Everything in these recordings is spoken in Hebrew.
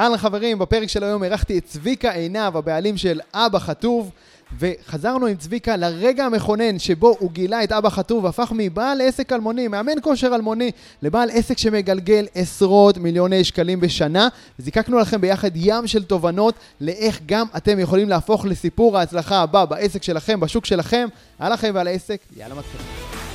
אהלן חברים, בפרק של היום אירחתי את צביקה עינב, הבעלים של אבא חטוב, וחזרנו עם צביקה לרגע המכונן שבו הוא גילה את אבא חטוב והפך מבעל עסק אלמוני, מאמן כושר אלמוני, לבעל עסק שמגלגל עשרות מיליוני שקלים בשנה. זיקקנו לכם ביחד ים של תובנות לאיך גם אתם יכולים להפוך לסיפור ההצלחה הבא בעסק שלכם, בשוק שלכם, על החיים ועל העסק. יאללה מתחילים.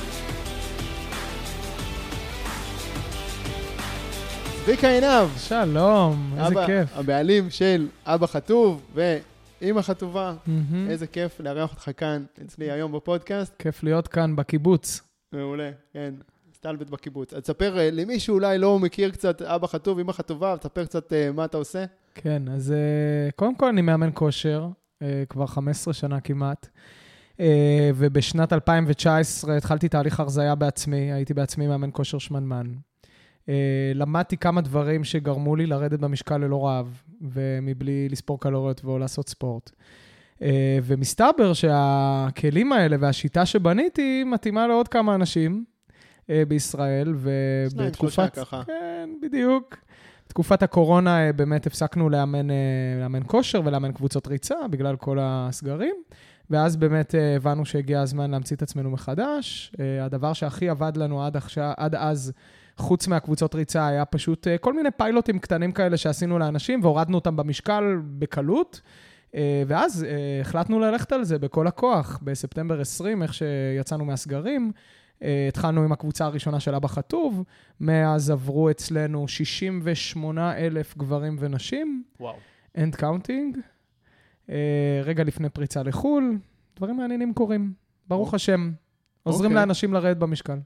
צביקה עינב, שלום, איזה אבא, כיף. הבעלים של אבא חטוב ואימא חטובה. מהמם. איזה כיף לארח אותך כאן אצלי היום בפודקאסט. כיף להיות כאן בקיבוץ. מעולה, כן. סטלבט בקיבוץ. אז תספר אה, למי שאולי לא מכיר קצת אבא חטוב, אמא חטובה, תספר קצת אה, מה אתה עושה. כן, אז אה, קודם כל אני מאמן כושר, אה, כבר 15 שנה כמעט. אה, ובשנת 2019 התחלתי תהליך הרזייה בעצמי, הייתי בעצמי מאמן כושר שמנמן. אה, למדתי כמה דברים שגרמו לי לרדת במשקל ללא רעב, ומבלי לספור קלוריות או לעשות ספורט. אה, ומסתבר שהכלים האלה והשיטה שבניתי מתאימה לעוד כמה אנשים אה, בישראל, שניים, שלושה ובתקופת... ככה. כן, בדיוק. בתקופת הקורונה באמת הפסקנו לאמן, לאמן כושר ולאמן קבוצות ריצה בגלל כל הסגרים, ואז באמת הבנו שהגיע הזמן להמציא את עצמנו מחדש. הדבר שהכי עבד לנו עד, עכשיו, עד אז, חוץ מהקבוצות ריצה, היה פשוט אה, כל מיני פיילוטים קטנים כאלה שעשינו לאנשים והורדנו אותם במשקל בקלות. אה, ואז אה, החלטנו ללכת על זה בכל הכוח. בספטמבר 20, איך שיצאנו מהסגרים, התחלנו עם הקבוצה הראשונה של אבא חטוב, מאז עברו אצלנו 68 אלף גברים ונשים, וואו. counting. אה, רגע לפני פריצה לחו"ל, דברים מעניינים קורים, ברוך אוקיי. השם. עוזרים אוקיי. לאנשים לרדת במשקל.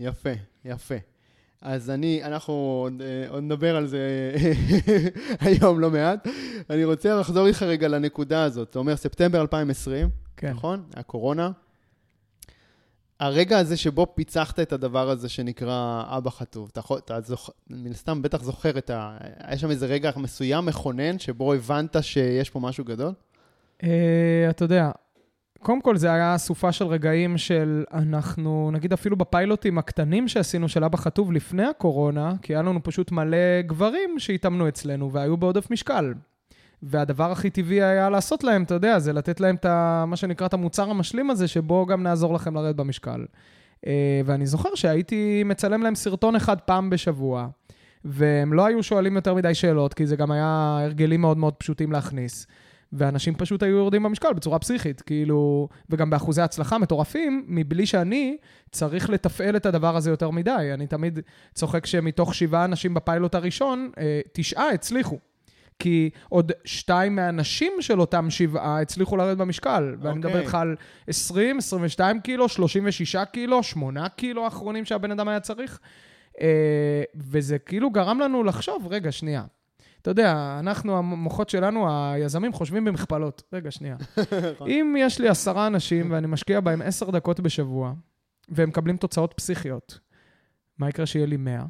יפה, יפה. אז אני, אנחנו עוד, אה, עוד נדבר על זה היום לא מעט. אני רוצה לחזור איתך רגע לנקודה הזאת. אתה אומר ספטמבר 2020, כן. נכון? הקורונה. הרגע הזה שבו פיצחת את הדבר הזה שנקרא אבא חטוב, אתה, אתה זוכ... מן הסתם בטח זוכר את ה... היה שם איזה רגע מסוים מכונן שבו הבנת שיש פה משהו גדול? אה, אתה יודע, קודם כל זה היה אסופה של רגעים של אנחנו, נגיד אפילו בפיילוטים הקטנים שעשינו של אבא חטוב לפני הקורונה, כי היה לנו פשוט מלא גברים שהתאמנו אצלנו והיו בעודף משקל. והדבר הכי טבעי היה לעשות להם, אתה יודע, זה לתת להם את ה, מה שנקרא את המוצר המשלים הזה, שבו גם נעזור לכם לרדת במשקל. אה, ואני זוכר שהייתי מצלם להם סרטון אחד פעם בשבוע, והם לא היו שואלים יותר מדי שאלות, כי זה גם היה הרגלים מאוד מאוד פשוטים להכניס. ואנשים פשוט היו יורדים במשקל בצורה פסיכית, כאילו, וגם באחוזי הצלחה מטורפים, מבלי שאני צריך לתפעל את הדבר הזה יותר מדי. אני תמיד צוחק שמתוך שבעה אנשים בפיילוט הראשון, אה, תשעה הצליחו. כי עוד שתיים מהנשים של אותם שבעה הצליחו לרדת במשקל. ואני מדבר אוקיי. איתך על 20, 22 קילו, 36 קילו, 8 קילו האחרונים שהבן אדם היה צריך. אה, וזה כאילו גרם לנו לחשוב, רגע, שנייה. אתה יודע, אנחנו, המוחות שלנו, היזמים, חושבים במכפלות. רגע, שנייה. אם יש לי עשרה אנשים ואני משקיע בהם עשר דקות בשבוע, והם מקבלים תוצאות פסיכיות, מה יקרה שיהיה לי 100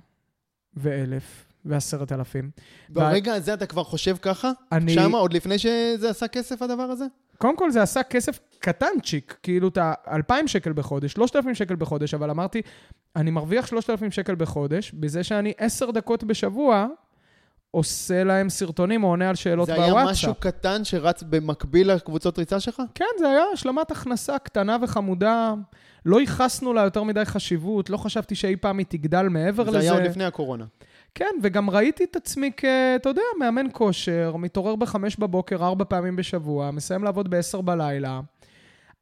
ואלף ועשרת אלפים? ברגע הזה אתה כבר חושב ככה? אני- שמה, עוד לפני שזה עשה כסף הדבר הזה? קודם כל זה עשה כסף קטנצ'יק, כאילו את ה-2,000 שקל בחודש, 3,000 שקל בחודש, אבל אמרתי, אני מרוויח 3,000 שקל בחודש, בזה שאני 10 דקות בשבוע עושה להם סרטונים או עונה על שאלות זה בוואטסאפ. היה משהו קטן שרץ במקביל לקבוצות ריצה שלך? כן, זה היה השלמת הכנסה קטנה וחמודה. לא ייחסנו לה יותר מדי חשיבות, לא חשבתי שאי פעם היא תגדל מעבר זה לזה. היה עוד לפני הקורונה. כן, וגם ראיתי את עצמי כ... אתה יודע, מאמן כושר, מתעורר בחמש בבוקר ארבע פעמים בשבוע, מסיים לעבוד בעשר בלילה.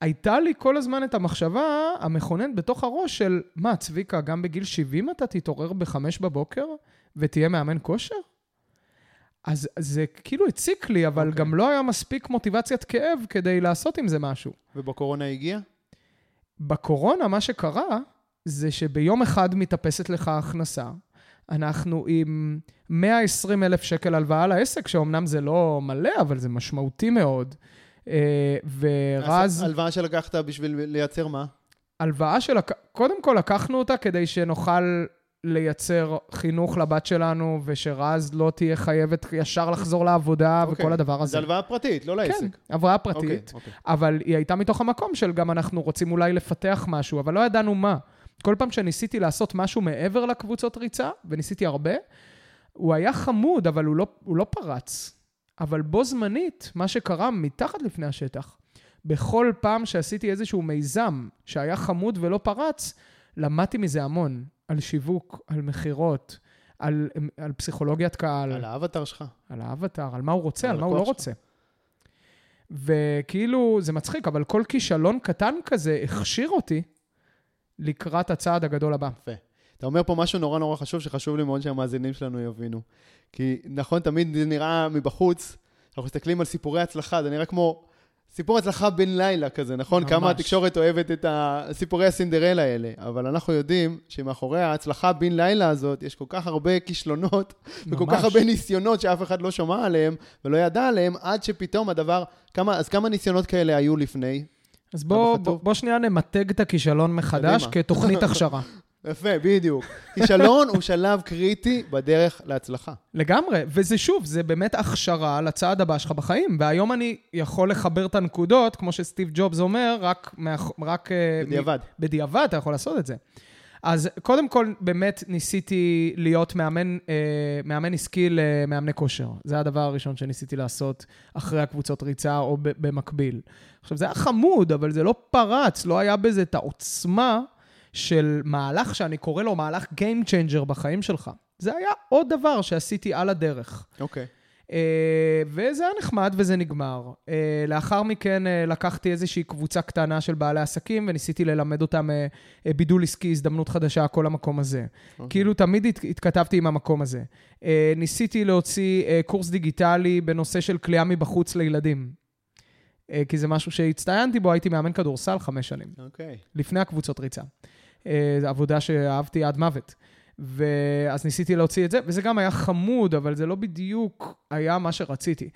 הייתה לי כל הזמן את המחשבה המכוננת בתוך הראש של, מה, צביקה, גם בגיל 70 אתה תתעורר בחמש בבוקר ותהיה מאמן כושר? אז זה כאילו הציק לי, אבל אוקיי. גם לא היה מספיק מוטיבציית כאב כדי לעשות עם זה משהו. ובקורונה הגיע? בקורונה, מה שקרה, זה שביום אחד מתאפסת לך ההכנסה. אנחנו עם 120 אלף שקל הלוואה לעסק, שאומנם זה לא מלא, אבל זה משמעותי מאוד. אה, ורז, הלוואה שלקחת בשביל לייצר מה? הלוואה של... קודם כל לקחנו אותה כדי שנוכל לייצר חינוך לבת שלנו, ושרז לא תהיה חייבת ישר לחזור לעבודה אוקיי. וכל הדבר הזה. זה הלוואה פרטית, לא כן, לעסק. הבראה פרטית. אוקיי, אוקיי. אבל היא הייתה מתוך המקום של גם אנחנו רוצים אולי לפתח משהו, אבל לא ידענו מה. כל פעם שניסיתי לעשות משהו מעבר לקבוצות ריצה, וניסיתי הרבה, הוא היה חמוד, אבל הוא לא, הוא לא פרץ. אבל בו זמנית, מה שקרה מתחת לפני השטח, בכל פעם שעשיתי איזשהו מיזם שהיה חמוד ולא פרץ, למדתי מזה המון. על שיווק, על מכירות, על, על פסיכולוגיית קהל. על האבטר שלך. על האבטר, על מה הוא רוצה, על על מה הוא לא הלקוח רוצה. וכאילו, זה מצחיק, אבל כל כישלון קטן כזה הכשיר אותי לקראת הצעד הגדול הבא. יפה. אתה אומר פה משהו נורא נורא חשוב, שחשוב לי מאוד שהמאזינים שלנו יבינו. כי נכון, תמיד זה נראה מבחוץ, אנחנו מסתכלים על סיפורי הצלחה, זה נראה כמו סיפור הצלחה בן לילה כזה, נכון? ממש. כמה התקשורת אוהבת את סיפורי הסינדרלה האלה. אבל אנחנו יודעים שמאחורי ההצלחה בן לילה הזאת, יש כל כך הרבה כישלונות, וכל ממש. כך הרבה ניסיונות שאף אחד לא שמע עליהם ולא ידע עליהם, עד שפתאום הדבר... כמה, אז כמה ניסיונות כאלה היו לפני? אז בוא, אבא בוא. בוא שנייה נמתג את הכישלון מחדש. כתוכנית הכשרה. יפה, בדיוק. כישלון הוא שלב קריטי בדרך להצלחה. לגמרי, וזה שוב, זה באמת הכשרה לצעד הבא שלך בחיים. והיום אני יכול לחבר את הנקודות, כמו שסטיב ג'ובס אומר, רק. רק אה, בדיעבד. מ... בדיעבד אתה יכול לעשות את זה. אז קודם כל, באמת ניסיתי להיות מאמן, אה, מאמן עסקי למאמני כושר. זה הדבר הראשון שניסיתי לעשות אחרי הקבוצות ריצה או במקביל. עכשיו, זה היה חמוד, אבל זה לא פרץ, לא היה בזה את העוצמה של מהלך שאני קורא לו מהלך Game Changer בחיים שלך. זה היה עוד דבר שעשיתי על הדרך. אוקיי. אה, וזה היה נחמד וזה נגמר. אה, לאחר מכן אה, לקחתי איזושהי קבוצה קטנה של בעלי עסקים וניסיתי ללמד אותם אה, בידול עסקי, הזדמנות חדשה, כל המקום הזה. אוקיי. כאילו תמיד הת- התכתבתי עם המקום הזה. אה, ניסיתי להוציא אה, קורס דיגיטלי בנושא של כליאה מבחוץ לילדים. אה, כי זה משהו שהצטיינתי בו, הייתי מאמן כדורסל חמש שנים. אוקיי. לפני הקבוצות ריצה. אה, עבודה שאהבתי עד מוות. ואז ניסיתי להוציא את זה, וזה גם היה חמוד, אבל זה לא בדיוק היה מה שרציתי.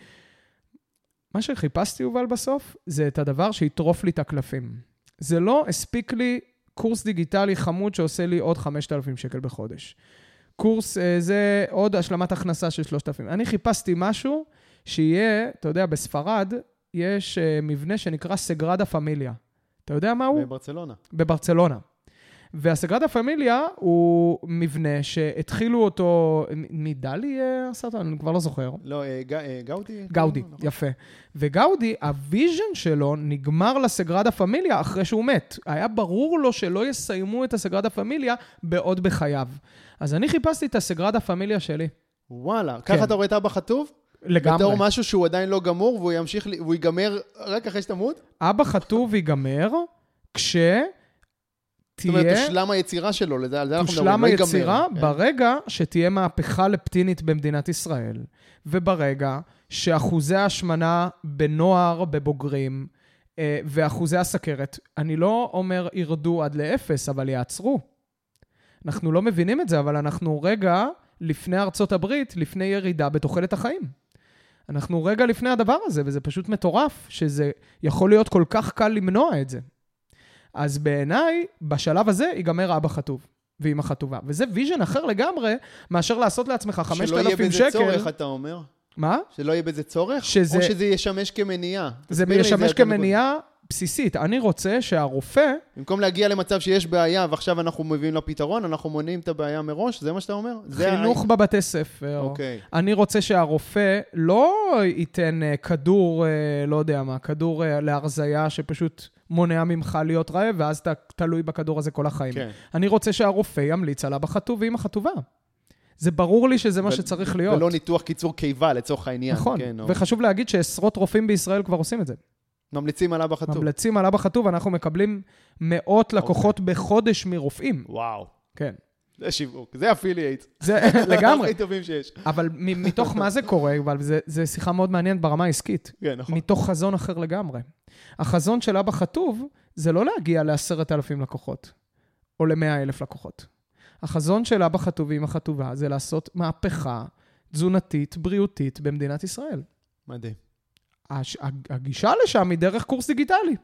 מה שחיפשתי, יובל, בסוף, זה את הדבר שיטרוף לי את הקלפים. זה לא הספיק לי קורס דיגיטלי חמוד שעושה לי עוד 5,000 שקל בחודש. קורס אה, זה עוד השלמת הכנסה של 3,000. אני חיפשתי משהו שיהיה, אתה יודע, בספרד יש אה, מבנה שנקרא סגרדה פמיליה. אתה יודע מה הוא? בברצלונה. בברצלונה. והסגרדה פמיליה הוא מבנה שהתחילו אותו, מדלי אה, עשה אותו? אני כבר לא זוכר. לא, אה, אה, גאודי? גאודי, נכון. יפה. וגאודי, ה vision שלו נגמר לסגרדה פמיליה אחרי שהוא מת. היה ברור לו שלא יסיימו את הסגרדה פמיליה בעוד בחייו. אז אני חיפשתי את הסגרדה פמיליה שלי. וואלה, כן. ככה אתה רואה את אבא חטוב? לגמרי. בתור משהו שהוא עדיין לא גמור, והוא ימשיך, והוא ייגמר רק אחרי שתמות? אבא חטוב ייגמר כש... זאת אומרת, תהיה... תושלם היצירה שלו, על זה אנחנו מדברים, תושלם לא. היצירה כן. ברגע שתהיה מהפכה לפטינית במדינת ישראל, וברגע שאחוזי ההשמנה בנוער, בבוגרים, אה, ואחוזי הסכרת, אני לא אומר ירדו עד לאפס, אבל יעצרו. אנחנו לא מבינים את זה, אבל אנחנו רגע לפני ארצות הברית, לפני ירידה בתוחלת החיים. אנחנו רגע לפני הדבר הזה, וזה פשוט מטורף, שזה יכול להיות כל כך קל למנוע את זה. אז בעיניי, בשלב הזה ייגמר אבא חטוב ואימא חטובה. וזה vision אחר לגמרי, מאשר לעשות לעצמך 5,000 שלא יהיה בזה שקל. צורך, אתה אומר? מה? שלא יהיה בזה צורך? שזה- או שזה ישמש כמניעה? זה ישמש. כמניעה בסיסית. אני רוצה שהרופא, במקום להגיע למצב שיש בעיה ועכשיו אנחנו מביאים לה פתרון, אנחנו מונעים את הבעיה מראש? זה מה שאתה אומר? חינוך בבתי ספר, אוקיי. אני רוצה שהרופא לא ייתן אה, כדור, אה, לא יודע מה, כדור אה, להרזייה שפשוט מונע ממך להיות רעב, ואז אתה תלוי בכדור הזה כל החיים. כן. אני רוצה שהרופא ימליץ על אבא חטוב ואמא חטובה. זה ברור לי שזה מה שצריך להיות. ולא ניתוח קיצור קיבה לצורך העניין. נכון, כן, או- וחשוב להגיד שעשרות רופאים בישראל כבר עושים את זה. ממליצים על אבא חטוב. ממליצים על אבא חטוב, אנחנו מקבלים מאות לקוחות אוקיי. בחודש מרופאים. וואו. כן. זה שיווק, זה אפילייט. זה לגמרי. הכי טובים שיש. אבל מתוך מה זה קורה, אבל זה שיחה מאוד מעניינת ברמה העסקית. כן, נכון. מתוך חזון אחר לגמרי. החזון של אבא חטוב זה לא להגיע לעשרת אלפים לקוחות, או למאה אלף לקוחות. החזון של אבא חטוב ואמא חטובה זה לעשות מהפכה תזונתית, בריאותית במדינת ישראל. מדהים. הש- הגישה לשם היא דרך קורס דיגיטלי.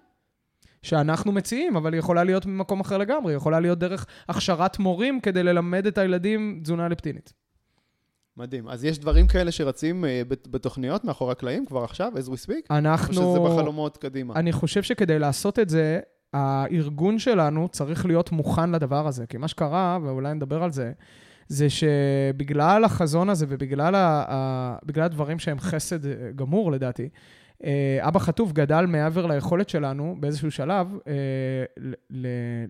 שאנחנו מציעים, אבל היא יכולה להיות ממקום אחר לגמרי, היא יכולה להיות דרך הכשרת מורים כדי ללמד את הילדים תזונה לפטינית. מדהים. אז יש דברים כאלה שרצים אה, בת- בתוכניות מאחורי הקלעים כבר עכשיו, as we speak? אנחנו... או שזה בחלומות קדימה? אני חושב שכדי לעשות את זה, הארגון שלנו צריך להיות מוכן לדבר הזה. כי מה שקרה, ואולי נדבר על זה, זה שבגלל החזון הזה ובגלל ה, ה, הדברים שהם חסד גמור, לדעתי, אה, אבא חטוב גדל מעבר ליכולת שלנו באיזשהו שלב אה,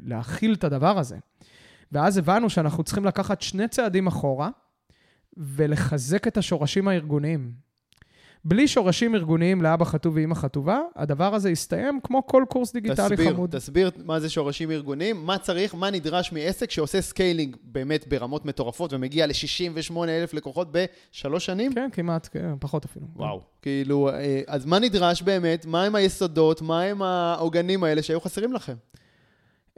להכיל את הדבר הזה. ואז הבנו שאנחנו צריכים לקחת שני צעדים אחורה ולחזק את השורשים הארגוניים. בלי שורשים ארגוניים לאבא חטוב ואימא חטובה, הדבר הזה יסתיים כמו כל קורס דיגיטלי תסביר, חמוד. תסביר מה זה שורשים ארגוניים, מה צריך, מה נדרש מעסק שעושה scaling באמת ברמות מטורפות ומגיע ל-68 אלף לקוחות בשלוש שנים? כן, כמעט, כן, פחות אפילו. וואו. כאילו, אה, אז מה נדרש באמת? מה הם היסודות? מה הם העוגנים האלה שהיו חסרים לכם?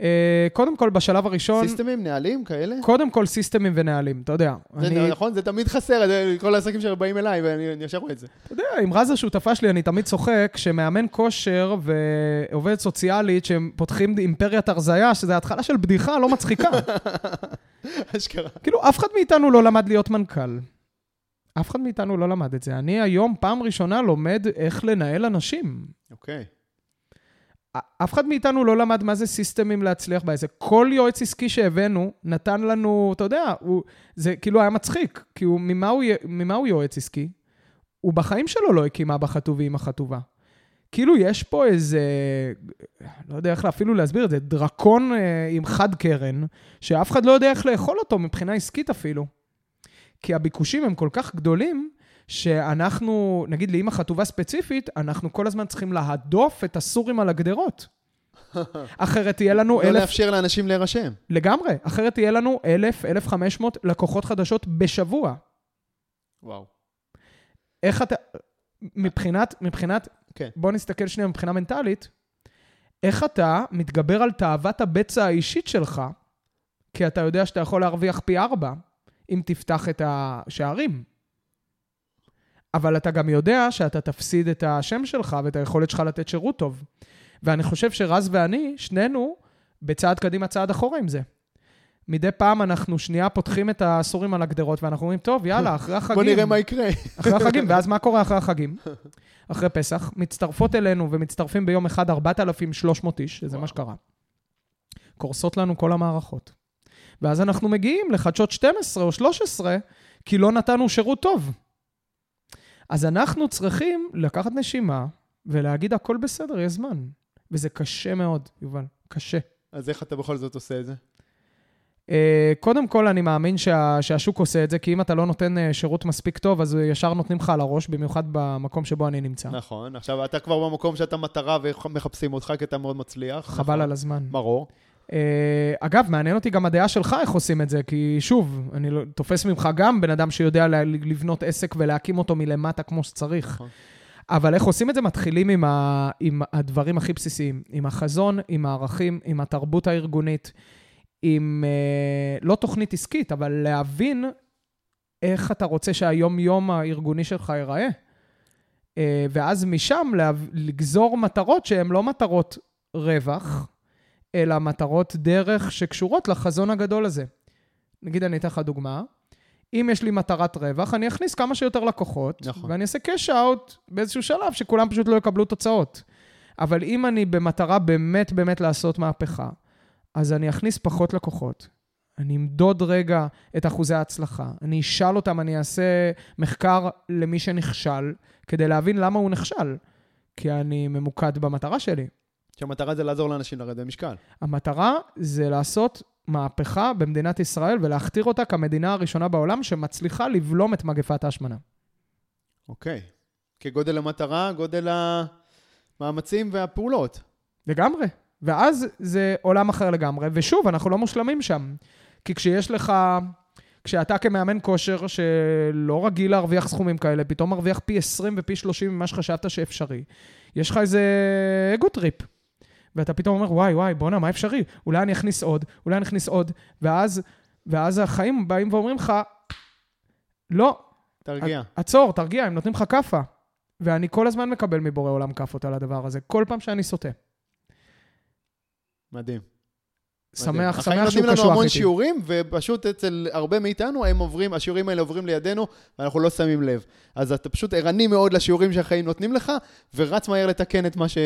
אה, קודם כל, בשלב הראשון... סיסטמים, נהלים, כאלה? קודם כל, סיסטמים ונהלים, אתה יודע. זה אני... נכון, זה תמיד חסר, כל העסקים שבאים אליי, ואני ישר רואה את זה. אתה יודע, עם רז השותפה שלי, אני תמיד צוחק שמאמן כושר ועובדת סוציאלית, שהם פותחים אימפריית הרזייה, שזה התחלה של בדיחה לא מצחיקה. אשכרה. כאילו, אף אחד מאיתנו לא למד להיות מנכ"ל. אף אחד מאיתנו לא למד את זה. אני היום, פעם ראשונה, לומד איך לנהל אנשים. אוקיי. Okay. אף אחד מאיתנו לא למד מה זה סיסטמים להצליח בעסק. כל יועץ עסקי שהבאנו נתן לנו, אתה יודע, הוא, זה כאילו היה מצחיק, כי הוא, ממה, הוא, ממה הוא יועץ עסקי? הוא בחיים שלו לא הקים אבא חטוב ואמא חטובה. כאילו יש פה איזה, לא יודע איך אפילו להסביר את זה, דרקון אה, עם חד קרן, שאף אחד לא יודע איך לאכול אותו מבחינה עסקית אפילו. כי הביקושים הם כל כך גדולים, שאנחנו, נגיד לאמא חטובה ספציפית, אנחנו כל הזמן צריכים להדוף את הסורים על הגדרות. אחרת יהיה לנו לא אלף... לא לאפשר לאנשים להירשם. לגמרי. אחרת יהיה לנו אלף, אלף חמש מאות לקוחות חדשות בשבוע. וואו. איך אתה... מבחינת, מבחינת... כן. בוא נסתכל שנייה מבחינה מנטלית. איך אתה מתגבר על תאוות הבצע האישית שלך, כי אתה יודע שאתה יכול להרוויח פי ארבע, אם תפתח את השערים. אבל אתה גם יודע שאתה תפסיד את השם שלך ואת היכולת שלך לתת שירות טוב. ואני חושב שרז ואני, שנינו, בצעד קדימה, צעד אחורה עם זה. מדי פעם אנחנו שנייה פותחים את הסורים על הגדרות, ואנחנו אומרים, טוב, יאללה, אחרי החגים... בוא נראה מה יקרה. אחרי החגים, ואז מה קורה אחרי החגים? אחרי פסח, מצטרפות אלינו ומצטרפים ביום אחד 4,300 איש, שזה מה שקרה. קורסות לנו כל המערכות. ואז אנחנו מגיעים לחדשות 12 או 13, כי לא נתנו שירות טוב. אז אנחנו צריכים לקחת נשימה ולהגיד, הכל בסדר, יש זמן. וזה קשה מאוד, יובל, קשה. אז איך אתה בכל זאת עושה את זה? Uh, קודם כל, אני מאמין שה, שהשוק עושה את זה, כי אם אתה לא נותן uh, שירות מספיק טוב, אז ישר נותנים לך על הראש, במיוחד במקום שבו אני נמצא. נכון. עכשיו, אתה כבר במקום שאתה מטרה ומחפשים אותך, כי אתה מאוד מצליח. חבל נכון. על הזמן. ברור. Uh, אגב, מעניין אותי גם הדעה שלך, איך עושים את זה, כי שוב, אני לא, תופס ממך גם בן אדם שיודע לבנות עסק ולהקים אותו מלמטה כמו שצריך. נכון. אבל איך עושים את זה? מתחילים עם, ה, עם הדברים הכי בסיסיים, עם החזון, עם הערכים, עם התרבות הארגונית, עם, uh, לא תוכנית עסקית, אבל להבין איך אתה רוצה שהיום-יום הארגוני שלך ייראה. Uh, ואז משם לגזור מטרות שהן לא מטרות רווח, אלא מטרות דרך שקשורות לחזון הגדול הזה. נגיד, אני אתן לך דוגמה. אם יש לי מטרת רווח, אני אכניס כמה שיותר לקוחות, נכון. ואני אעשה קאש אאוט באיזשהו שלב שכולם פשוט לא יקבלו תוצאות. אבל אם אני במטרה באמת באמת לעשות מהפכה, אז אני אכניס פחות לקוחות. אני אמדוד רגע את אחוזי ההצלחה, אני אשאל אותם, אני אעשה מחקר למי שנכשל, כדי להבין למה הוא נכשל. כי אני ממוקד במטרה שלי. שהמטרה זה לעזור לאנשים לרדת במשקל. המטרה זה לעשות מהפכה במדינת ישראל ולהכתיר אותה כמדינה הראשונה בעולם שמצליחה לבלום את מגפת ההשמנה. אוקיי. כגודל המטרה, גודל המאמצים והפעולות. לגמרי. ואז זה עולם אחר לגמרי, ושוב, אנחנו לא מושלמים שם. כי כשיש לך, כשאתה כמאמן כושר שלא רגיל להרוויח סכומים כאלה, פתאום מרוויח פי 20 ופי 30 ממה שחשבת שאפשרי, יש לך איזה ego trip. ואתה פתאום אומר, וואי, וואי, בואנה, מה אפשרי? אולי אני אכניס עוד, אולי אני אכניס עוד, ואז, ואז החיים באים ואומרים לך, לא. תרגיע. עצור, תרגיע, הם נותנים לך כאפה. ואני כל הזמן מקבל מבורא עולם כאפות על הדבר הזה, כל פעם שאני סוטה. מדהים. שמח, שמח שהוא קשוח איתי. החיים נותנים לנו המון שיעורים, ופשוט אצל הרבה מאיתנו, הם עוברים, השיעורים האלה עוברים לידינו, ואנחנו לא שמים לב. אז אתה פשוט ערני מאוד לשיעורים שהחיים נותנים לך, ורץ מהר לתקן את מה, ש...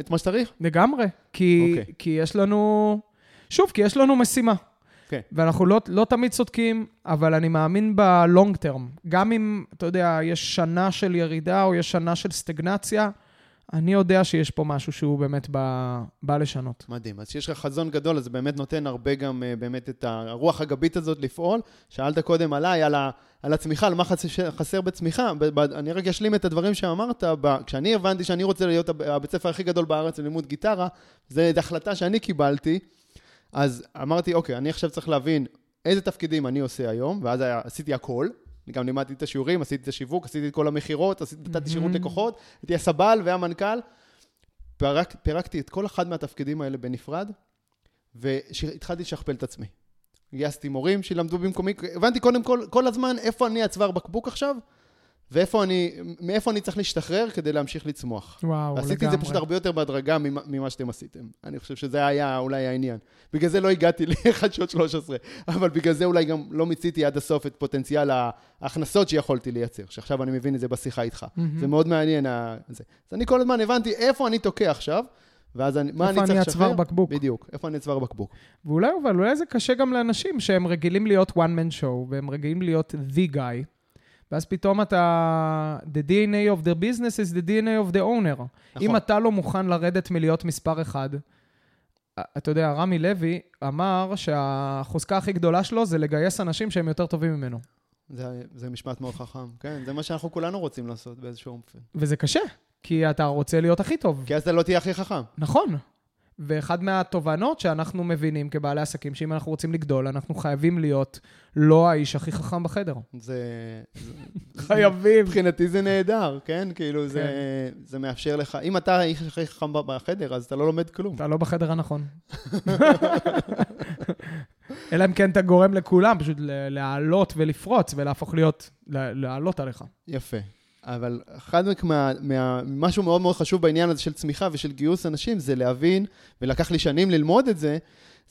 את מה שצריך? לגמרי. כי, okay. אוקיי. כי יש לנו... שוב, כי יש לנו משימה. כן. ואנחנו לא, לא תמיד צודקים, אבל אני מאמין בלונג טרם. גם אם, אתה יודע, יש שנה של ירידה או יש שנה של סטגנציה, אני יודע שיש פה משהו שהוא באמת בא, בא לשנות. מדהים. אז כשיש לך חזון גדול, אז זה באמת נותן הרבה גם אה, באמת את הרוח הגבית הזאת לפעול. שאלת קודם עליי, על, ה, על הצמיחה, על מה חסר, חסר בצמיחה. ב, ב, אני רק אשלים את הדברים שאמרת. ב, כשאני הבנתי שאני רוצה להיות הב- הבית ספר הכי גדול בארץ ללימוד גיטרה, זו החלטה שאני קיבלתי. אז אמרתי, אוקיי, אני עכשיו צריך להבין איזה תפקידים אני עושה היום, ואז עשיתי הכל. אני גם לימדתי את השיעורים, עשיתי את השיווק, עשיתי את כל המכירות, נתתי שירות Mhm. לקוחות, הייתי הסבל והמנכ"ל. פירק, פירקתי את כל אחד מהתפקידים האלה בנפרד, והתחלתי לשכפל את עצמי. גייסתי מורים שילמדו במקומי, הבנתי קודם כל, כל הזמן איפה אני הצוואר בקבוק עכשיו, ואיפה אני, מאיפה אני צריך להשתחרר כדי להמשיך לצמוח. וואו, לגמרי. עשיתי את זה פשוט הרבה יותר בהדרגה ממה, שאתם עשיתם. אני חושב שזה היה אולי העניין. בגלל זה לא הגעתי לחדשות 13, אבל בגלל זה אולי גם לא מיציתי עד הסוף את פוטנציאל ההכנסות שיכולתי לייצר, שעכשיו אני מבין את זה בשיחה איתך. מהמם. זה מאוד מעניין. ה- זה. אז אני כל הזמן הבנתי איפה אני תוקע עכשיו, ואז אני, מה אני איפה צריך אני הצוואר לשחרר. בקבוק. בדיוק, איפה אני צוואר בקבוק. ואולי, אבל אולי זה קשה גם לאנשים שהם רגילים להיות one man show, והם רגילים להיות the guy, ואז פתאום אתה... The DNA of the business is the DNA of the owner. נכון. אם אתה לא מוכן לרדת מלהיות מספר אחד, אתה יודע, רמי לוי אמר שהחוזקה הכי גדולה שלו זה לגייס אנשים שהם יותר טובים ממנו. זה, זה משפט מאוד חכם. כן, זה מה שאנחנו כולנו רוצים לעשות באיזשהו אופן. וזה קשה, כי אתה רוצה להיות הכי טוב. כי אז אתה לא תהיה הכי חכם. נכון. ואחד מהתובנות שאנחנו מבינים כבעלי עסקים, שאם אנחנו רוצים לגדול, אנחנו חייבים להיות לא האיש הכי חכם בחדר. זה... חייבים. מבחינתי זה נהדר, כן? כאילו, זה, זה מאפשר לך... אם אתה האיש הכי חכם בחדר, אז אתה לא לומד כלום. אתה לא בחדר הנכון. אלא אם כן אתה גורם לכולם פשוט להעלות ולפרוץ ולהפוך להיות, להעלות עליך. יפה. אבל אחד מה, מה, משהו מאוד מאוד חשוב בעניין הזה של צמיחה ושל גיוס אנשים, זה להבין, ולקח לי שנים ללמוד את זה,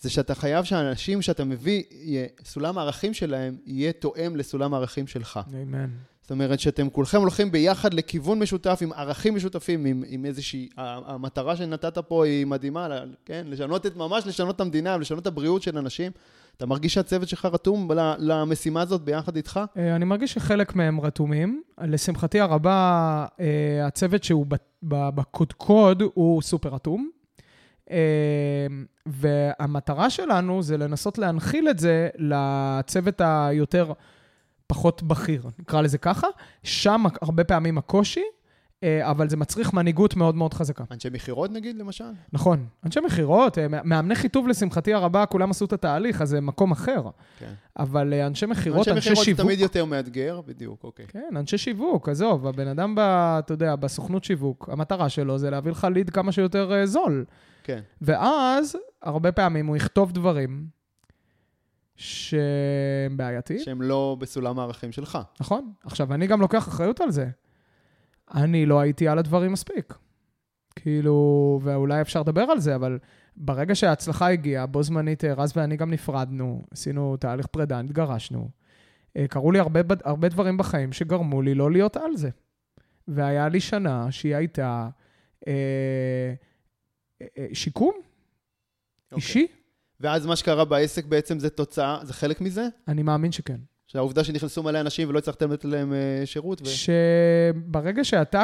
זה שאתה חייב שהאנשים שאתה מביא, יהיה, סולם הערכים שלהם יהיה תואם לסולם הערכים שלך. אמן. זאת אומרת שאתם כולכם הולכים ביחד לכיוון משותף, עם ערכים משותפים, עם, עם איזושהי... המטרה שנתת פה היא מדהימה, כן? לשנות את, ממש לשנות את המדינה, לשנות את הבריאות של אנשים. אתה מרגיש שהצוות שלך רתום למשימה הזאת ביחד איתך? אה, אני מרגיש שחלק מהם רתומים. לשמחתי הרבה, אה, הצוות שהוא בקודקוד הוא סופר רתום. אה, והמטרה שלנו זה לנסות להנחיל את זה לצוות היותר פחות בכיר, נקרא לזה ככה. שם הרבה פעמים הקושי, אבל זה מצריך מנהיגות מאוד מאוד חזקה. אנשי מכירות נגיד, למשל? נכון. אנשי מכירות, אה, מאמני חיטוב, לשמחתי הרבה, כולם עשו את התהליך, אז זה מקום אחר. כן. אבל אה, אנשי מכירות, אנשי מכירות שיווק... זה תמיד יותר מאתגר, בדיוק, אוקיי. כן, אנשי שיווק, עזוב, הבן אדם, ב, אתה יודע, בסוכנות שיווק, המטרה שלו זה להביא לך ליד כמה שיותר אה, זול. כן. ואז, הרבה פעמים הוא יכתוב דברים שהם בעייתיים, שהם לא בסולם הערכים שלך. נכון? עכשיו, אני גם לוקח אחריות על זה. אני לא הייתי על הדברים מספיק. כאילו, ואולי אפשר לדבר על זה, אבל ברגע שההצלחה הגיעה, בו זמנית רז ואני גם נפרדנו, עשינו תהליך פרידה, התגרשנו. אה, קרו לי הרבה, הרבה דברים בחיים שגרמו לי לא להיות על זה. והיה לי שנה שהיא הייתה אה, אה, שיקום אוקיי. אישי. ואז מה שקרה בעסק בעצם זה תוצאה, זה חלק מזה? אני מאמין שכן. שהעובדה שנכנסו מלא אנשים ולא הצלחתם לתת להם אה, שירות? ו... שברגע שאתה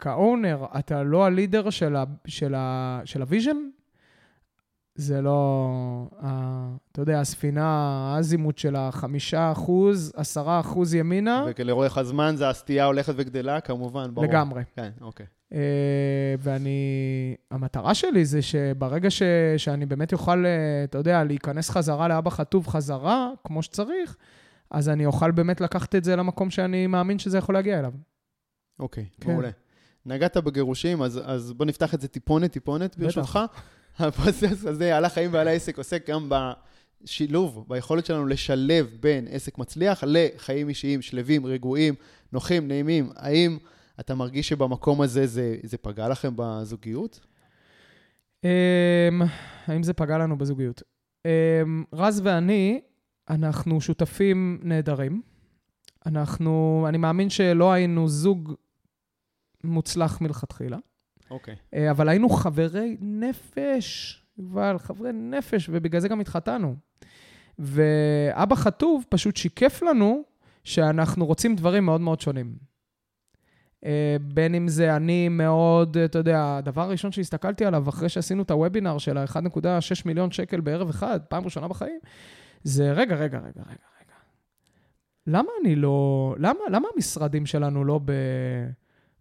כ owner, אתה לא ה leader של, ה, של, ה, של ה vision, זה לא, ה, אתה יודע, הספינה, האזימוט שלה, חמישה אחוז, עשרה אחוז ימינה, ולאורך הזמן זה הסטייה הולכת וגדלה, כמובן, ברור. לגמרי. כן, אוקיי. אה, ואני, המטרה שלי זה שברגע ש, שאני באמת אוכל, אה, אתה יודע, להיכנס חזרה לאבא חטוב חזרה, כמו שצריך, אז אני אוכל באמת לקחת את זה למקום שאני מאמין שזה יכול להגיע אליו. אוקיי, כן. מעולה. נגעת בגירושים, אז, אז בוא נפתח את זה טיפונת, טיפונת, ברשותך. הפרוסס הזה על החיים ועל העסק עוסק גם בשילוב, ביכולת שלנו לשלב בין עסק מצליח לחיים אישיים שלווים, רגועים, נוחים, נעימים. האם אתה מרגיש שבמקום הזה זה, זה פגע לכם בזוגיות? Um, האם זה פגע לנו בזוגיות? Um, רז ואני, אנחנו שותפים נהדרים. אנחנו, אני מאמין שלא היינו זוג מוצלח מלכתחילה, אוקיי. uh, אבל היינו חברי נפש, יובל, חברי נפש, ובגלל זה גם התחתנו. ואבא חטוב פשוט שיקף לנו שאנחנו רוצים דברים מאוד מאוד שונים. אה, בין אם זה אני מאוד, אתה יודע, הדבר הראשון שהסתכלתי עליו אחרי שעשינו את הוובינר של ה-1.6 מיליון שקל בערב אחד, פעם ראשונה בחיים, זה רגע, רגע, רגע, רגע, רגע. למה אני לא... למה, למה המשרדים שלנו לא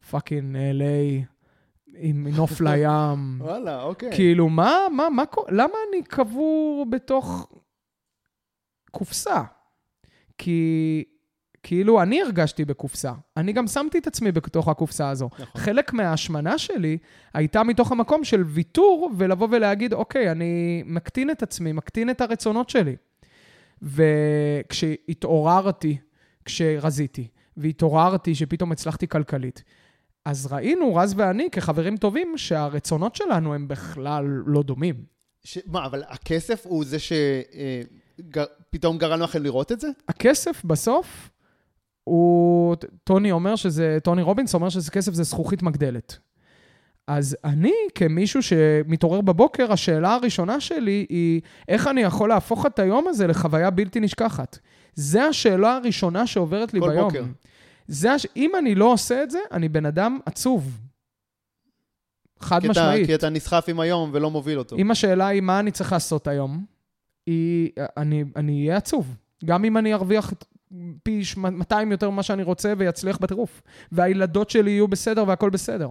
בפאקינג LA עם נוף לים? וואלה, אוקיי. כאילו, מה, מה, מה? למה אני קבור בתוך קופסה? כי כאילו, אני הרגשתי בקופסה. אני גם שמתי את עצמי בתוך הקופסה הזו. נכון. חלק מההשמנה שלי הייתה מתוך המקום של ויתור, ולבוא ולהגיד, אוקיי, אני מקטין את עצמי, מקטין את הרצונות שלי. וכשהתעוררתי, כשרזיתי, והתעוררתי שפתאום הצלחתי כלכלית, אז ראינו, רז ואני, כחברים טובים, שהרצונות שלנו הם בכלל לא דומים. ש... מה, אבל הכסף הוא זה שפתאום גרם לכם לראות את זה? הכסף בסוף, הוא, טוני אומר שזה, טוני רובינס אומר שזה כסף זה זכוכית מגדלת. אז אני, כמישהו שמתעורר בבוקר, השאלה הראשונה שלי היא, איך אני יכול להפוך את היום הזה לחוויה בלתי נשכחת? זו השאלה הראשונה שעוברת לי כל ביום. בוקר. זה הש... אם אני לא עושה את זה, אני בן אדם עצוב. חד כי אתה- משמעית. כי אתה נסחף עם היום ולא מוביל אותו. אם השאלה היא מה אני צריך לעשות היום, היא, אני, אני אהיה עצוב. גם אם אני ארוויח פי ש- 200 יותר ממה שאני רוצה ויצליח בטירוף. והילדות שלי יהיו בסדר והכל בסדר.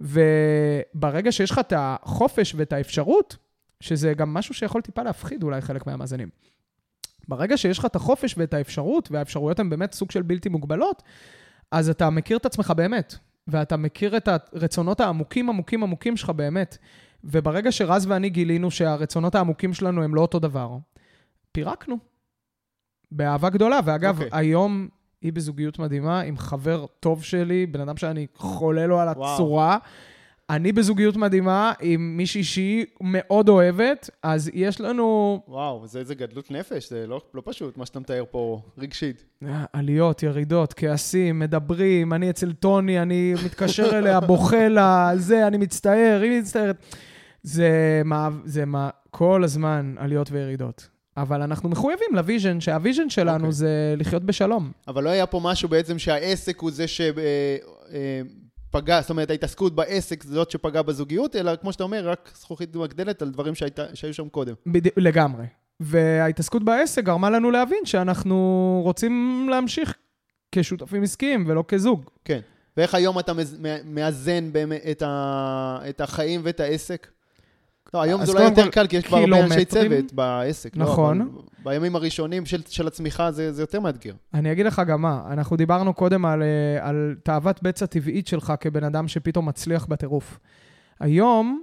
וברגע שיש לך את החופש ואת האפשרות, שזה גם משהו שיכול טיפה להפחיד אולי חלק מהמאזינים. ברגע שיש לך את החופש ואת האפשרות, והאפשרויות הן באמת סוג של בלתי מוגבלות, אז אתה מכיר את עצמך באמת, ואתה מכיר את הרצונות העמוקים, עמוקים, עמוקים שלך באמת. וברגע שרז ואני גילינו שהרצונות העמוקים שלנו הם לא אותו דבר, פירקנו. באהבה גדולה. ואגב, אוקיי. okay. היום היא בזוגיות מדהימה עם חבר טוב שלי, בן אדם שאני חולה לו על וואו. הצורה. אני בזוגיות מדהימה עם מישהי שהיא מאוד אוהבת, אז יש לנו וואו, זה איזה גדלות נפש, זה לא, לא פשוט, מה שאתה מתאר פה רגשית. אה, עליות, ירידות, כעסים, מדברים, אני אצל טוני, אני מתקשר אליה, בוכה לה, זה, אני מצטער, היא מצטערת. זה, מה, זה מה, כל הזמן עליות וירידות. אבל אנחנו מחויבים ל vision, שה vision שלנו אוקיי. זה לחיות בשלום. אבל לא היה פה משהו בעצם שהעסק הוא זה שפגע, זאת אומרת, ההתעסקות בעסק זאת שפגעה בזוגיות, אלא כמו שאתה אומר, רק זכוכית מגדלת על דברים שהייתה, שהיו שם קודם. בדי, לגמרי. וההתעסקות בעסק גרמה לנו להבין שאנחנו רוצים להמשיך כשותפים עסקיים ולא כזוג. כן. ואיך היום אתה מאזן באמת את, ה, את החיים ואת העסק? לא, היום זה אולי יותר כל, קל, כי יש כבר הרבה אנשי. צוות בעסק. נכון. לא, בימים הראשונים של, של הצמיחה זה, זה יותר מאתגר. אני אגיד לך גם מה, אנחנו דיברנו קודם על, אה, על תאוות בצע טבעית שלך כבן אדם שפתאום מצליח בטירוף. היום,